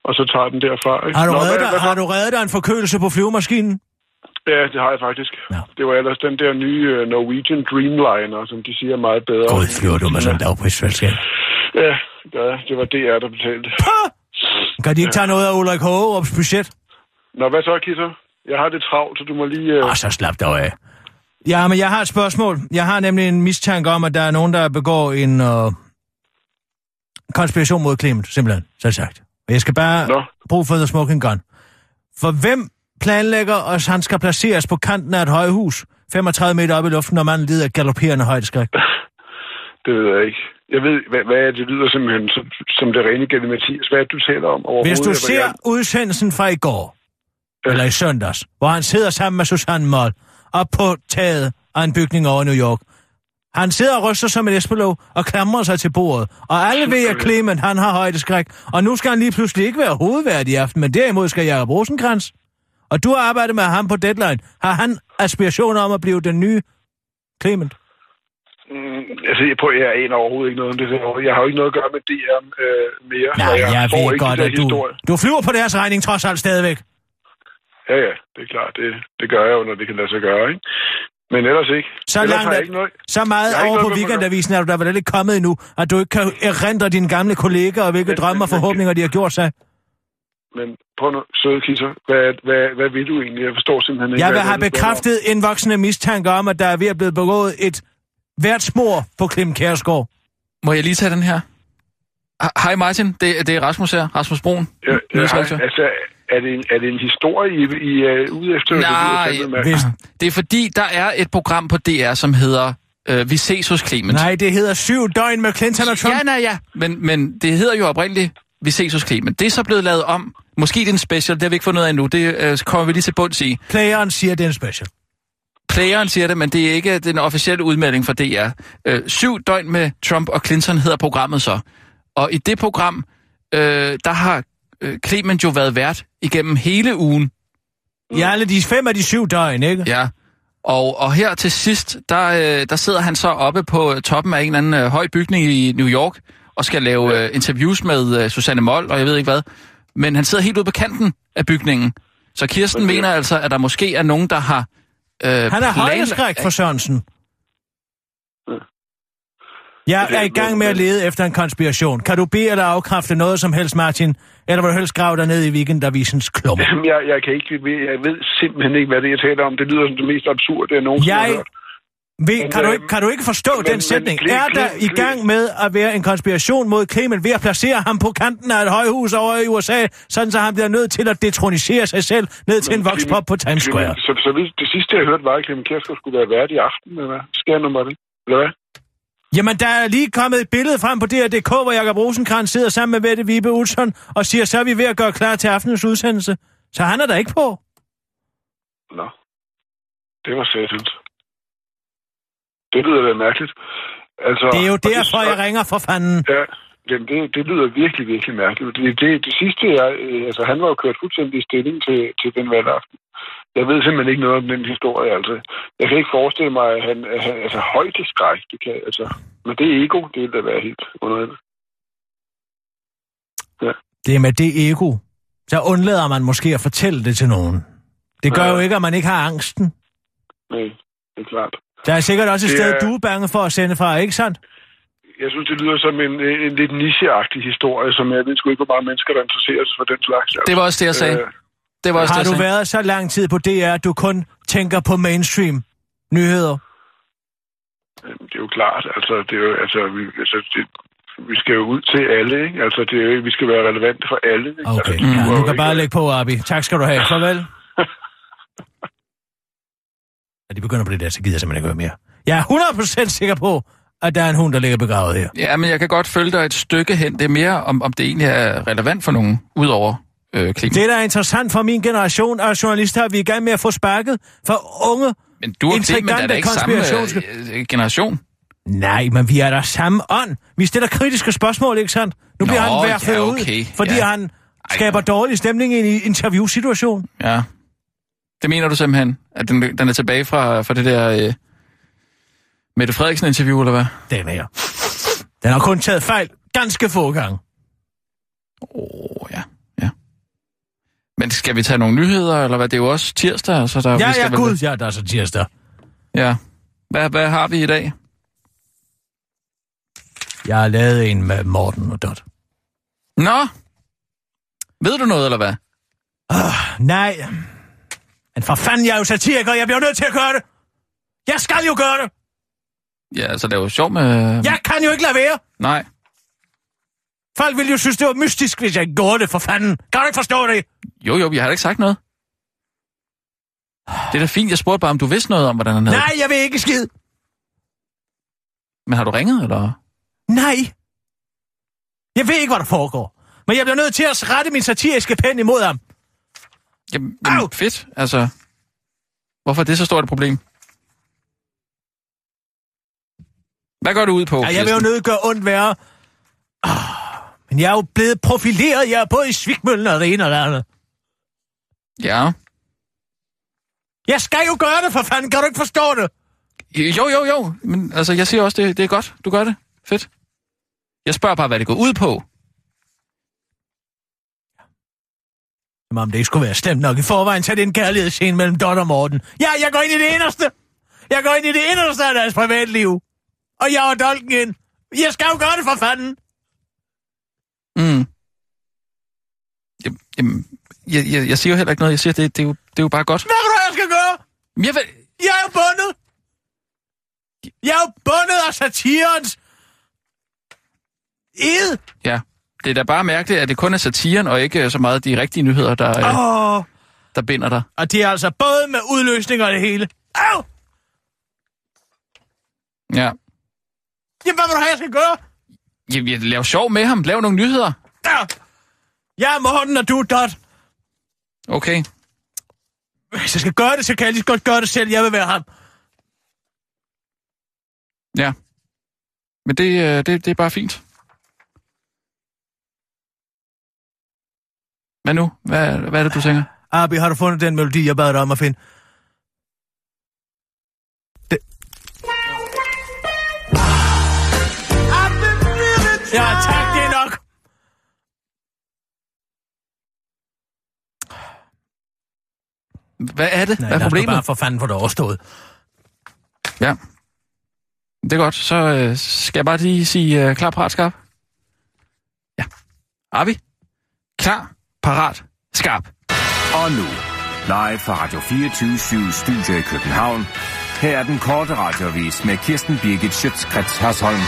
og så tager den derfra. Ikke? Har du, Nå, reddet hvad- dig, hvad- har du reddet dig en forkølelse på flyvemaskinen? Ja, det har jeg faktisk. Ja. Det var ellers den der nye øh, Norwegian Dreamliner, som de siger er meget bedre. Gud, flyver du med sådan en lavprisselskab. Ja, ja, det var DR, der betalte. Kan de ikke tage noget af Ulrik Hågerups budget? Nå, hvad så, Kisser? Jeg har det travlt, så du må lige... Øh... Åh, så slap dog af. Ja, men jeg har et spørgsmål. Jeg har nemlig en mistanke om, at der er nogen, der begår en øh, konspiration mod Clement, simpelthen, så sagt. Og jeg skal bare Nå. bruge for the smoking gun. For hvem planlægger, at han skal placeres på kanten af et højhus, 35 meter op i luften, når man lider af galopperende højdeskræk? Det ved jeg ikke. Jeg ved, hvad, hvad er det lyder simpelthen som, som det rene gælde Mathias. Hvad er det, du taler om? Hvis du Jeg ser gerne- udsendelsen fra i går, Ja. eller i søndags, hvor han sidder sammen med Susanne Moll op på taget af en bygning over New York. Han sidder og ryster som en esbelov og klamrer sig til bordet. Og alle ved, at Clement, han har højdeskræk. Og nu skal han lige pludselig ikke være hovedvært i aften, men derimod skal Jacob Rosenkrantz. Og du har arbejdet med ham på Deadline. Har han aspirationer om at blive den nye Clement? Mm, altså, jeg, prøver, jeg aner overhovedet ikke noget om det der. Jeg har jo ikke noget at gøre med DR øh, mere. Nej, jeg, får ved godt, at du, du flyver på deres regning trods alt stadigvæk. Ja, ja, det er klart. Det, det gør jeg jo, når det kan lade sig gøre, ikke? Men ellers ikke. Så ellers langt, har jeg at, ikke noget. så meget Jeg har ikke over på weekendavisen er du der vel ikke kommet endnu, at du ikke kan erindre dine gamle kolleger og hvilke Men- drømme og forhåbninger de har gjort sig. Men prøv nu, søde kisser. Hvad, hvad, hvad vil du egentlig? Jeg forstår simpelthen ikke, Jeg vil have bekræftet en voksende mistanke om, at der er ved at blive begået et værtsmor på Klim Kærsgaard. Må jeg lige tage den her? Hej Martin, det, det er Rasmus her. Rasmus Broen. Ja, ja, altså, er det, en, er det en historie, I, I er ude efter? Det Nej, mærkeligt. Hvis, Det er fordi, der er et program på DR, som hedder øh, Vi ses hos Clement. nej, det hedder syv døgn med Clinton og Trump. Ja, nej, ja. Men, men det hedder jo oprindeligt Vi ses hos Clement. Det er så blevet lavet om. Måske det er en special, det har vi ikke fundet ud af endnu. Det øh, kommer vi lige til bunds i. Playeren siger, det er en special. Playeren siger det, men det er ikke den officielle udmelding fra DR. Øh, syv døgn med Trump og Clinton hedder programmet så. Og i det program, øh, der har øh, Clement jo været vært igennem hele ugen. Ja, alle de fem af de syv døgn, ikke? Ja. Og, og her til sidst, der, øh, der sidder han så oppe på toppen af en eller anden øh, høj bygning i New York og skal lave øh, interviews med øh, Susanne Moll, og jeg ved ikke hvad. Men han sidder helt ude på kanten af bygningen. Så Kirsten Okay. mener altså, at der måske er nogen, der har... Øh, Han er planlagt- højdeskræk for Sørensen. Jeg er i gang med at lede efter en konspiration. Kan du bede eller afkræfte noget som helst, Martin? Eller vil du helst grave dig ned i weekendavisens klummer? Jamen, jeg, jeg, kan ikke, jeg ved simpelthen ikke, hvad det er, jeg taler om. Det lyder som det mest absurde, jeg nogensinde har Jeg hørt. ved, Men, kan, du øh, ikke, kan du ikke forstå men- den men sætning? Cle- Er der i gang med at være en konspiration mod Clement ved at placere ham på kanten af et højhus over i USA, sådan så han bliver nødt til at detronisere sig selv ned til en vokspop på Times Square? Så, så det, sidste, jeg hørte, var, at Clemen Kjærsgaard skulle være vært i aften, eller hvad? Skal jeg nummer det? Eller hvad? Jamen, der er lige kommet et billede frem på DR.dk, hvor Jacob Rosenkrantz sidder sammen med Mette Vibe Utzon og siger, så er vi ved at gøre klar til aftenens udsendelse. Så han er der ikke på. Nå. Det var satans. Det lyder da mærkeligt. Altså, Det er jo derfor, jeg ringer for fanden. Ja, det, det, det lyder virkelig, virkelig mærkeligt. Det, det, det sidste, jeg, øh, altså han var jo kørt fuldstændig i stilling til, til den valgaften. Jeg ved simpelthen ikke noget om den historie, altså. Jeg kan ikke forestille mig, at han, at han altså højdeskræk, det kan, altså. Men det er ego, det vil da være helt underligt. Det er med det ego. Så undlader man måske at fortælle det til nogen. Det gør Ja. jo ikke, at man ikke har angsten. Nej, det er klart. Der er sikkert også et Det sted, er- du er bange for at sende fra, ikke sandt? Jeg synes, det lyder som en, en lidt nicheagtig historie, som jeg ved sgu ikke, hvor mange mennesker, der interesserer sig for den slags. Altså. Det var også det, jeg sagde. Øh, Det var også Har det, du sagde. været så lang tid på DR, at du kun tænker på mainstream nyheder? det er jo klart, altså, det er jo, altså, vi, altså det, vi skal jo ud til alle, ikke? Altså, det er jo, vi skal være relevante for alle. Ikke? Okay, altså, ja, du kan ikke, bare lægge på, Abi. Tak skal du have. Farvel. Ja, de begynder på det der, så gider jeg simpelthen ikke høre mere. Jeg er 100% sikker på, at der er en hund, der ligger begravet her. Ja, men jeg kan godt følge dig et stykke hen. Det er mere, om, om det egentlig er relevant for nogen, udover øh, Clement. Det, der er interessant for min generation af journalister, at vi er i gang med at få sparket for unge. Men du og Clement er da ikke samme øh, generation. Nej, men vi er der samme ånd. Vi stiller kritiske spørgsmål, ikke sandt? Nu Nå, bliver han værfet ja, ud, okay, fordi ja. han Skaber dårlig stemning i en interviewsituation. Ja. Det mener du simpelthen, at den, den er tilbage fra, fra det der øh, Mette Frederiksen-interview, eller hvad? Den er. Den har kun taget fejl ganske få gange. Åh, oh. Men skal vi tage nogle nyheder, eller hvad? Det er jo også tirsdag, så der... Ja, vi skal ja, vel- gud, ja, der er så tirsdag. Ja. Hvad, hvad har vi i dag? Jeg har lavet en med Morten og Dot. Nå! Ved du noget, eller hvad? Nej. Men for fanden, jeg er jo satiriker, jeg bliver nødt til at gøre det. Jeg skal jo gøre det. Ja, altså, det er jo sjovt med... Jeg kan jo ikke lade være. Nej. Folk ville jo synes, det var mystisk, hvis jeg gjorde det, for fanden. Kan du ikke forstå det? Jo, jo, jeg har da ikke sagt noget. Det er da fint, jeg spurgte bare, om du vidste noget om, hvordan han havde... Nej, jeg vil ikke skid. Men har du ringet, eller? Nej. Jeg ved ikke, hvad der foregår. Men jeg bliver nødt til at rette min satiriske pen imod ham. Jamen, jamen fedt, altså. Hvorfor er det så stort et problem? Hvad går du ud på? Ja, jeg vil jo nødt gøre ondt værre. Ah, Men jeg er jo blevet profileret. Jeg er både i Svigmøllen og det ene og det andet. Ja. Jeg skal jo gøre det, for fanden. Kan du ikke forstå det? Jo, jo, jo. Men altså, jeg siger også, det, det er godt. Du gør det. Fedt. Jeg spørger bare, hvad det går ud på. Som om det ikke skulle være slemt nok i forvejen, så er det en kærlighedsscene mellem Dot og Morten. Ja, jeg går ind i det inderste. Jeg går ind i det inderste af deres privatliv. Og jeg er dolken ind. Jeg skal jo gøre det for fanden. Mm. Jamen, Jamen, jeg, jeg, jeg siger jo heller ikke noget. Jeg siger, det, det, er, jo, det er jo bare godt. Hvad vil du, jeg skal gøre? Men Jeg vil... Jeg er jo bundet. Jeg er jo bundet af satirens ed. Ja. Det er da bare mærkeligt, at det kun er satiren, og ikke så meget de rigtige nyheder, der, øh, oh, der binder dig. og det er altså både med udløsning og det hele. Au! Ja. Jamen, hvad vil du have, jeg skal gøre? Jamen, jeg laver sjov med ham. Lav nogle nyheder. Ja. Jeg er Morten, og du er Dot. Okay. Hvis jeg skal gøre det, så kan jeg lige godt gøre det selv. Jeg vil være ham. Ja. Men det, øh, det, det er bare fint. Hvad nu? Hvad, hvad er det, du tænker? Abi, har du fundet den melodi, jeg bad dig om at finde? Hvad er det? Nej, hvad er lad os nu problemet? bare for fanden få det overstået. Ja. Det er godt. Så øh, skal jeg bare lige sige øh, klar, parat, skarp. Ja. Arvi? Klar, parat, skarp. Og nu, live fra Radio 24 Studio i København. Her er den korte radiovis med Kirsten Birgit Schøtzgrads Hasholm.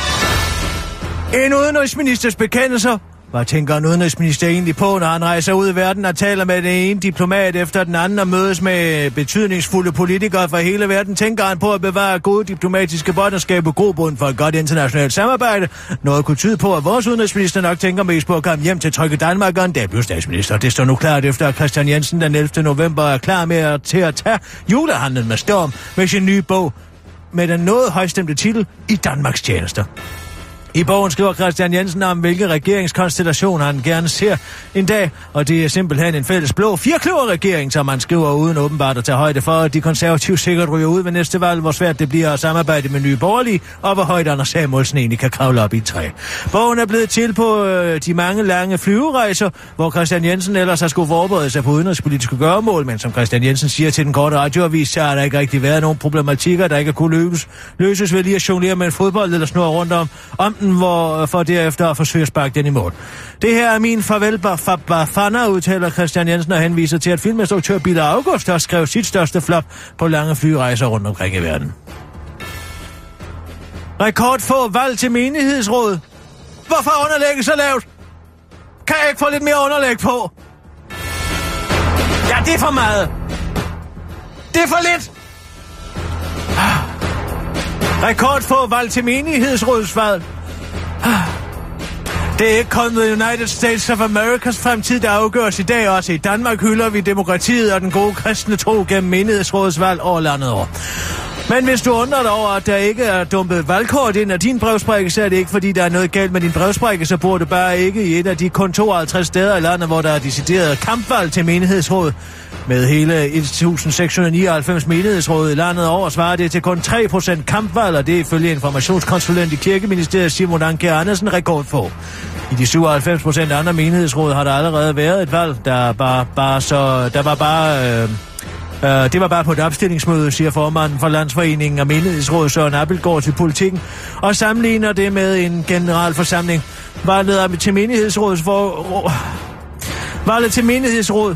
En udenrigsministers bekendelser. Hvad tænker en udenrigsminister egentlig på, når han rejser ud i verden og taler med den ene diplomat efter den anden og mødes med betydningsfulde politikere fra hele verden? Tænker han på at bevare gode diplomatiske bånd og skabe grobund for et godt internationalt samarbejde? Noget kunne tyde på, at vores udenrigsminister nok tænker mest på at komme hjem til trygge Danmark og en dag statsminister. Det står nu klart efter, at Christian Jensen den 11. november er klar med at, til at tage julehandlen med storm med sin nye bog med den noget højstemte titel I Danmarks tjenester. I bogen skriver Christian Jensen om, hvilke regeringskonstellationer han gerne ser en dag, og det er simpelthen en fælles blå firkløverregering, som man skriver uden åbenbart at tage højde for, at de konservative sikkert ryger ud ved næste valg, hvor svært det bliver at samarbejde med nye borgerlige, og hvor højt Anders Samuelsen egentlig kan kravle op i et træ. Bogen er blevet til på øh, de mange lange flyverejser, hvor Christian Jensen ellers har skulle forberede sig på udenrigspolitiske gøremål, men som Christian Jensen siger til den korte radioavis, så har der ikke rigtig været nogen problematikker, der ikke kunne løses, løses ved lige at jonglere med en fodbold eller snurre rundt om, om bolden, hvor, øh, for derefter at forsøge at sparke den i mål. Det her er min farvel Bafana, udtaler Christian Jensen og henviser til, at filminstruktør Bille August har skrevet sit største flop på lange flyrejser rundt omkring i verden. Rekord få valg til menighedsråd. Hvorfor underlægge underlægget så lavt? Kan jeg ikke få lidt mere underlæg på? Ja, det er for meget. Det er for lidt. Ah. Rekordfå valg til menighedsrådsvalg. Det er ikke kun The United States of Americas fremtid, der afgøres i dag. Også i Danmark hylder vi demokratiet og den gode kristne tro gennem menighedsrådsvalg over landet over. Men hvis du undrer dig over, at der ikke er dumpet valgkort ind af din brevsprække, så er det ikke, fordi der er noget galt med din brevsprække, så bor du bare ikke i et af de kun 52 steder i landet, hvor der er decideret kampvalg til menighedsråd. Med hele 1699 menighedsråd i landet over svarer det til kun 3% kampvalg, og det er ifølge informationskonsulent i Kirkeministeriet Simon Anke Andersen rekord få. I de 97% andre menighedsråd har der allerede været et valg, der bare, bare så, der var bare... Øh, Uh, det var bare på et opstillingsmøde, siger formanden for Landsforeningen og Menighedsrådet Søren Appelgaard til politikken, og sammenligner det med en generalforsamling. Valget til menighedsrådet for... Valget til menighedsråd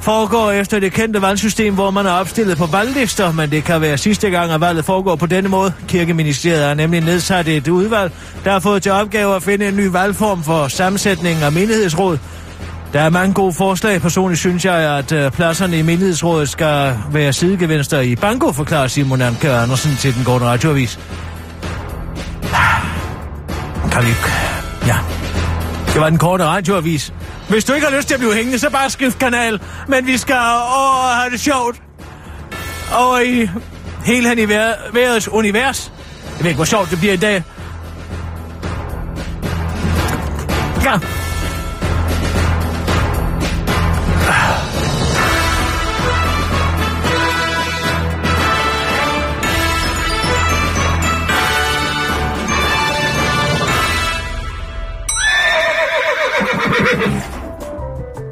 foregår efter det kendte valgsystem, hvor man er opstillet på valglister, men det kan være sidste gang, at valget foregår på denne måde. Kirkeministeriet har nemlig nedsat et udvalg, der har fået til opgave at finde en ny valgform for sammensætning af menighedsråd. Der er mange gode forslag. Personligt synes jeg, at øh, pladserne i menighedsrådet skal være sidegevinster i banko, forklarer Simon Anke Andersen til den gode radioavis. Ah, kan vi ikke... Ja. Det var den korte radioavis. Hvis du ikke har lyst til at blive hængende, så bare skift kanal. Men vi skal over have det sjovt. Og i hele han i vejrets univers. Jeg ved ikke, hvor sjovt det bliver i dag. Ja.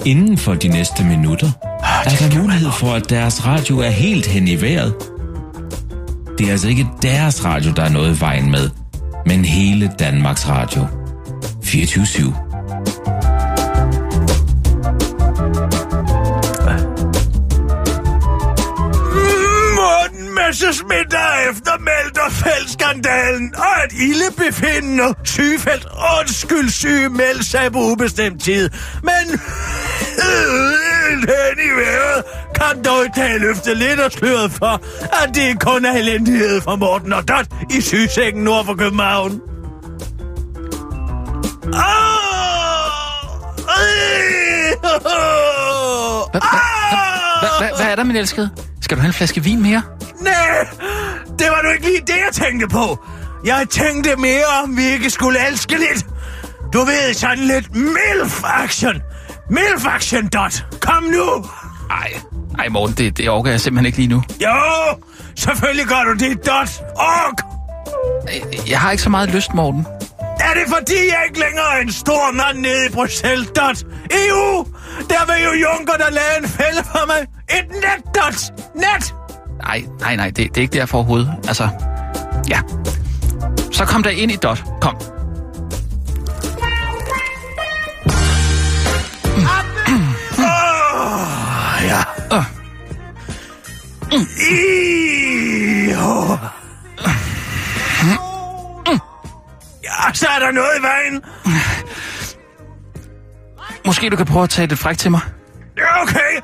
Inden for de næste minutter er der mulighed for, at deres radio er helt hen i vejret. Det er altså ikke deres radio, der er noget i vejen med, men hele Danmarks Radio. 24 Morten Messerschmidt er eftermeldt og fældskandalen, og at ildebefindende sygefeldt undskyld sygemeldt sig på ubestemt tid. Men den i vejret kan dog i dag løfte lidt og sløret for, at det kun er elendighed for Morten og Dot i sygesengen nord for København. Hvad er der, min elskede? Skal du have en flaske vin mere? Nej, det var nu ikke lige det, jeg tænkte på. Jeg tænkte mere, om vi ikke skulle elske lidt. Du ved, sådan lidt milf-action. Milf-action, Dot. Kom nu. Ej, ej Morten, det, det orker jeg simpelthen ikke lige nu. Jo, selvfølgelig gør du det, Dot. Ork. Jeg, jeg har ikke så meget lyst, Morten. Er det fordi, jeg ikke længere er en stor mand nede i Bruxelles, Dot? EU! Der var jo Juncker, der lavede en fælde for mig. Et net, Dot! Net! Nej, nej, nej, det, det er ikke derfor overhovedet. Altså, ja. Så kom der ind i Dot. Kom. Ja, så er der noget i vejen. Måske du kan prøve at tage det fræk til mig. Ja, okay.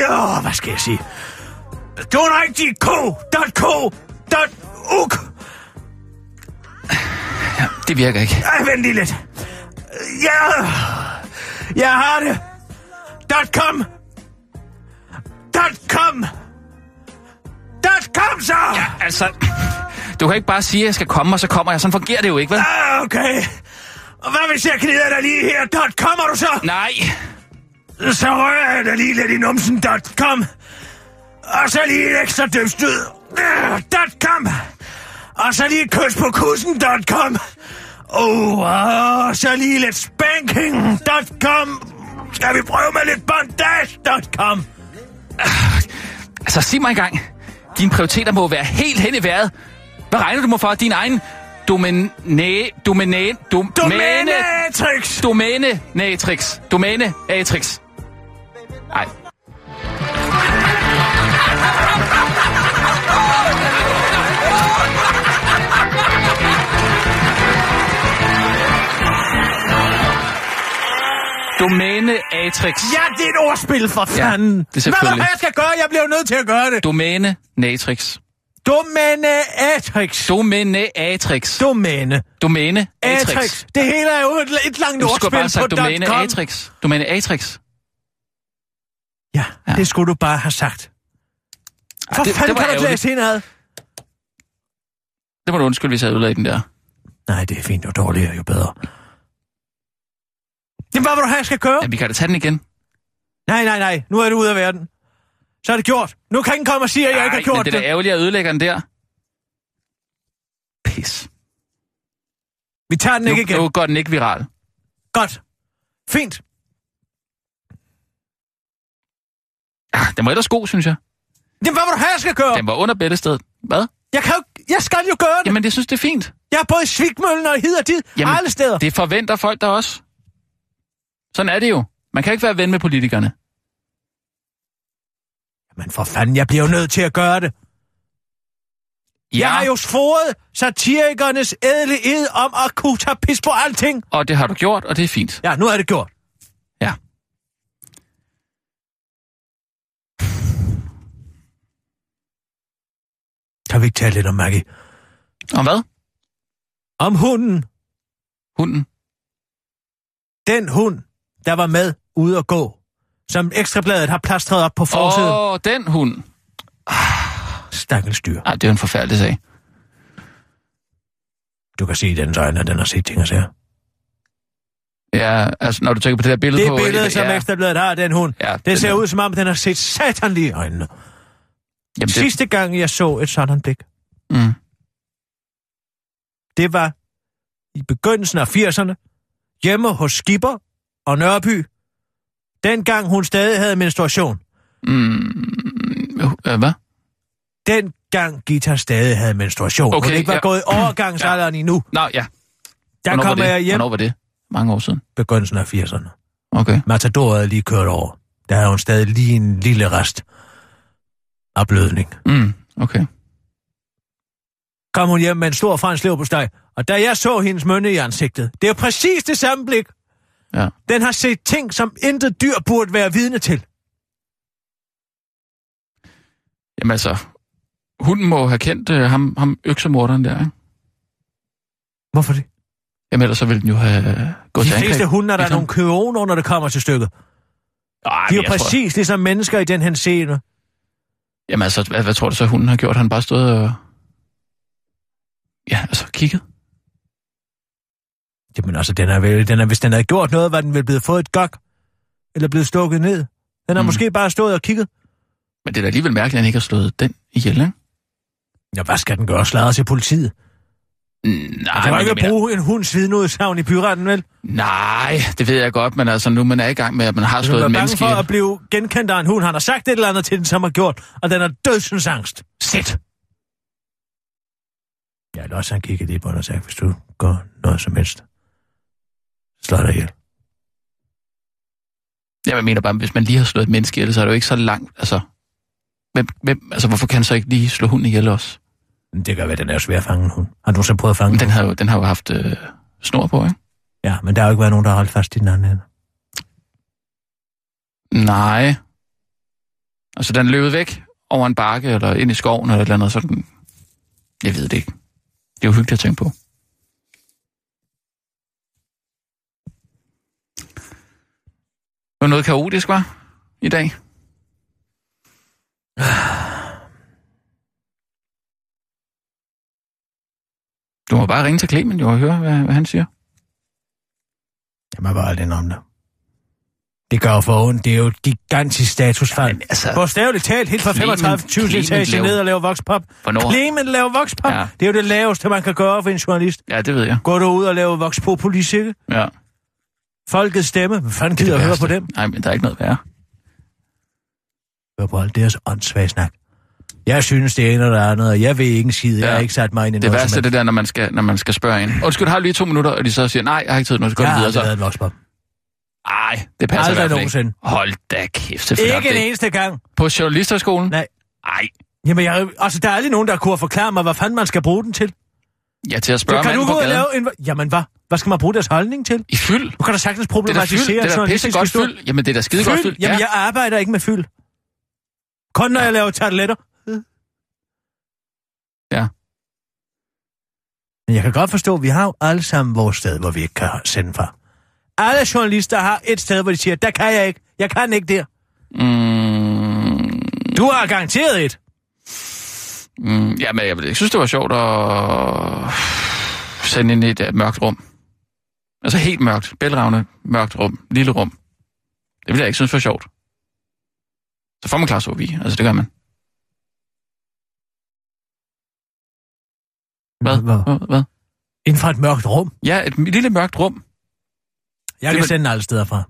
Ja, hvad skal jeg sige? Du er en rigtig ko. Dot ko. Dot uk. Ja, det virker ikke. Ej, vent lige lidt. Ja, jeg har det. Dot com. Dot com. Dot com så. Ja, altså... Du kan ikke bare sige, at jeg skal komme, og så kommer jeg. Sådan fungerer det jo ikke, vel? Ah, okay. Og hvad hvis jeg knider dig lige her? Dot kommer du så? Nej. Så rører jeg dig lige lidt i numsen. Dot com. Og så lige et ekstra dømstød. Dot com. Og så lige et kys på kussen. Dot com. Oh, og så lige lidt spanking. Dot com. Skal vi prøve med lidt bondage. Dot com. Altså, sig mig engang. Dine prioriteter må være helt hen i vejret. Hvad regner du mig for? Din egen domæne... Domæne... Dom, Domæne-atrix. Domæne-natrix. Domæne-atrix. Nej. Domæne Atrix. Ja, det er et ordspil for fanden. Ja, det er selvfølgelig. Hvad er jeg skal gøre? Jeg bliver nødt til at gøre det. Domæne Natrix. Domæne Atrix. Domæne Atrix. Domæne. Domæne Atrix. Atrix. Det hele er jo et, et langt Du ordspil skulle bare have sagt på Domæne .com. Atrix. Domæne Atrix. Ja, ja, det skulle du bare have sagt. For det- fanden det var kan du ærgerligt. læse indad? Det må du undskylde, hvis jeg ødelagde den der. Nej, det er fint. Jo dårligere, jo bedre. Jamen, hvad vil du have, jeg skal køre? Ja, vi kan da tage den igen. Nej, nej, nej. Nu er det ude af verden. Så er det gjort. Nu kan ingen komme og sige, at jeg ikke har gjort men det er da ærgerligt at ødelægge den der. Pis. Vi tager den Nu, ikke igen. nu går den ikke viral. Godt. Fint. Ja, den var ellers god, synes jeg. Jamen, hvad vil du have, jeg skal gøre? Den var under bæltestedet. Hvad? Jeg, kan jo, jeg skal jo gøre det. Jamen, jeg synes, det er fint. Jeg er både i Svigmøllen og hid og dit. Jamen, alle steder. Det forventer folk der også. Sådan er det jo. Man kan ikke være ven med politikerne. Men for fanden, jeg bliver jo nødt til at gøre det. Ja, Jeg har jo svoret satirikernes ædle ed om at kunne tage pis på alting. og det har du gjort, og det er fint. Ja, nu er det gjort. Ja. Kan vi ikke tale lidt om Maggie? Om hvad? Om hunden. Hunden? Den hund, der var med ude at gå, som Ekstrabladet har plastret op på forsiden. Åh, oh, den hund. Stakkels dyr. Nej, det er jo en forfærdelig sag. Du kan se i dens øjne, at den har set ting og sager. Ja, altså når du tænker på det der billede Det på... billede, som ja, Ekstrabladet har den hund, Ja, det den ser er- ud som om, den har set satan lige i øjnene. Jamen, det, Sidste gang, jeg så et sådan blik, mm, det var i begyndelsen af 80'erne, hjemme hos Skipper og Nørby. Dengang hun stadig havde menstruation. mm, hvad? Dengang Gita stadig havde menstruation. Okay, hun ikke var ja. gået i overgangsalderen endnu. Nå, ja. Der Hvornår var kommer det? jeg hjem. Hvornår var det? Mange år siden. Begyndelsen af 80'erne. Okay. Matador havde lige kørt over. Der havde hun stadig lige en lille rest af blødning. Mm, okay. Kom hun hjem med en stor fransk leverpostej, og da jeg så hendes mønne i ansigtet, det er præcis det samme blik. Ja. Den har set ting, som intet dyr burde være vidne til. Jamen altså, hunden må have kendt øh, ham, ham øksemorderen der, ikke? Hvorfor det? Jamen ellers så ville den jo have øh, gået De til angreb. fleste hunde er der Ligesom- nogle køoner, når det kommer til stykket. Ej, De er jo præcis ligesom mennesker i den henseende. Tror, jamen altså, hvad, hvad tror du så, hunden har gjort? Han bare stået og... Ja, altså kigget. Jamen altså, den er vel, den er, hvis den havde gjort noget, var den vel blevet fået et gok. Eller blevet stukket ned. Den har Mm. måske bare stået og kigget. Men det er da alligevel mærkeligt, at han ikke har slået den ihjel, ikke? Ja, hvad skal den gøre? Sladre til politiet? Nej, Nej, det var ikke jeg at mener- bruge en hunds vidneudsagn i byretten, vel? Nej, det ved jeg godt, men altså nu man er i gang med, at man har slået et bange menneske for at blive genkendt af en hund. Han har sagt et eller andet til den, som har gjort, og den er dødsens angst. Sæt! Ja, eller også han kigger lige på den og hvis du gør noget som helst, slå dig ihjel. Ja, jeg mener bare, hvis man lige har slået et menneske ihjel, så er det jo ikke så langt, altså... Hvem, hvem, altså, hvorfor kan han så ikke lige slå hunden ihjel også? Det kan være, den er svær at fange en hund. Har du så prøvet at fange den hund? har jo, den har jo haft øh, snor på, ikke? Ja, men der har jo ikke været nogen, der har holdt fast i den anden ende. Nej. Altså, den løbet væk over en bakke, eller ind i skoven, eller et eller andet sådan. Jeg ved det ikke. Det er jo hyggeligt at tænke på. Var noget kaotisk, var I dag? Du må bare ringe til Clement jo og høre, hvad, hvad han siger. Jeg må bare aldrig om det. Det gør jo for ondt. Det er jo et gigantisk statusfald. Jamen, altså, Bogstaveligt talt, helt fra Clement- 35 20 Clement etage laver- ned og lave vokspop. Hvornår? Clement laver vokspop. Ja. Ja. Det er jo det laveste, man kan gøre for en journalist. Ja, det ved jeg. Går du ud og laver vokspopulis, ikke? Ja. Folkets stemme. Hvad fanden Det er gider det at høre på dem? Nej, men der er ikke noget værre. Hør på alt deres åndssvage snak. Jeg synes, det ene eller andet, og jeg ved ikke en skid. Jeg Ja. har ikke sat mig ind i Det noget værste er det der, når man skal, når man skal spørge en. Undskyld, har du lige to minutter? Og de så siger, nej, jeg har ikke tid nu, så går Jeg de har videre. Så. lavet en vokspop. Ej, det passer i Aldrig hvert fald nogensinde. ikke. Hold da kæft, selvfølgelig Ikke har en det. eneste gang. På journalisterskolen? Nej. Ej. Jamen, jeg, altså, der er aldrig nogen, der kunne forklare mig, hvad fanden man skal bruge den til. Ja, til at spørge Så kan du gå ud og lave en... Jamen, hvad? Hvad skal man bruge deres holdning til? I fyld? Du kan da sagtens er fyld. problematisere Det er da pisse godt fyld. Jamen, det er da skide godt fyld. Jamen, Ja. jeg arbejder ikke med fyld. Kun når jeg laver tarteletter. Ja. Men jeg kan godt forstå, at vi har jo alle sammen vores sted, hvor vi ikke kan sende fra. Alle journalister har et sted, hvor de siger, der kan jeg ikke. Jeg kan ikke der. Mm, Du har garanteret et. Mm, ja, men jeg, jeg synes, det var sjovt at sende ind i et uh, mørkt rum. Altså helt mørkt, bælragende mørkt rum, lille rum. Det ville jeg ikke synes var sjovt. Så får man klaustrofobi, altså det gør man. Hvad? Hvad? Hvad? Inden for et mørkt rum? Ja, et lille mørkt rum. Jeg Det kan var- sende alle steder fra.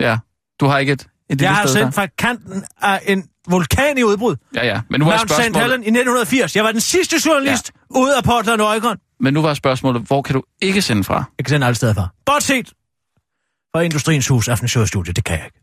Ja, du har ikke et, et Jeg har sted sendt fra kanten af en vulkan i udbrud. Ja, ja, men nu var Mount St. spørgsmålet... Helen i 1980. Jeg var den sidste journalist ja. ude af Portland, Oregon. Men nu var spørgsmålet, hvor kan du ikke sende fra? Jeg kan sende alle steder fra. Bortset fra Industriens Hus Aftenshowstudio, det kan jeg ikke.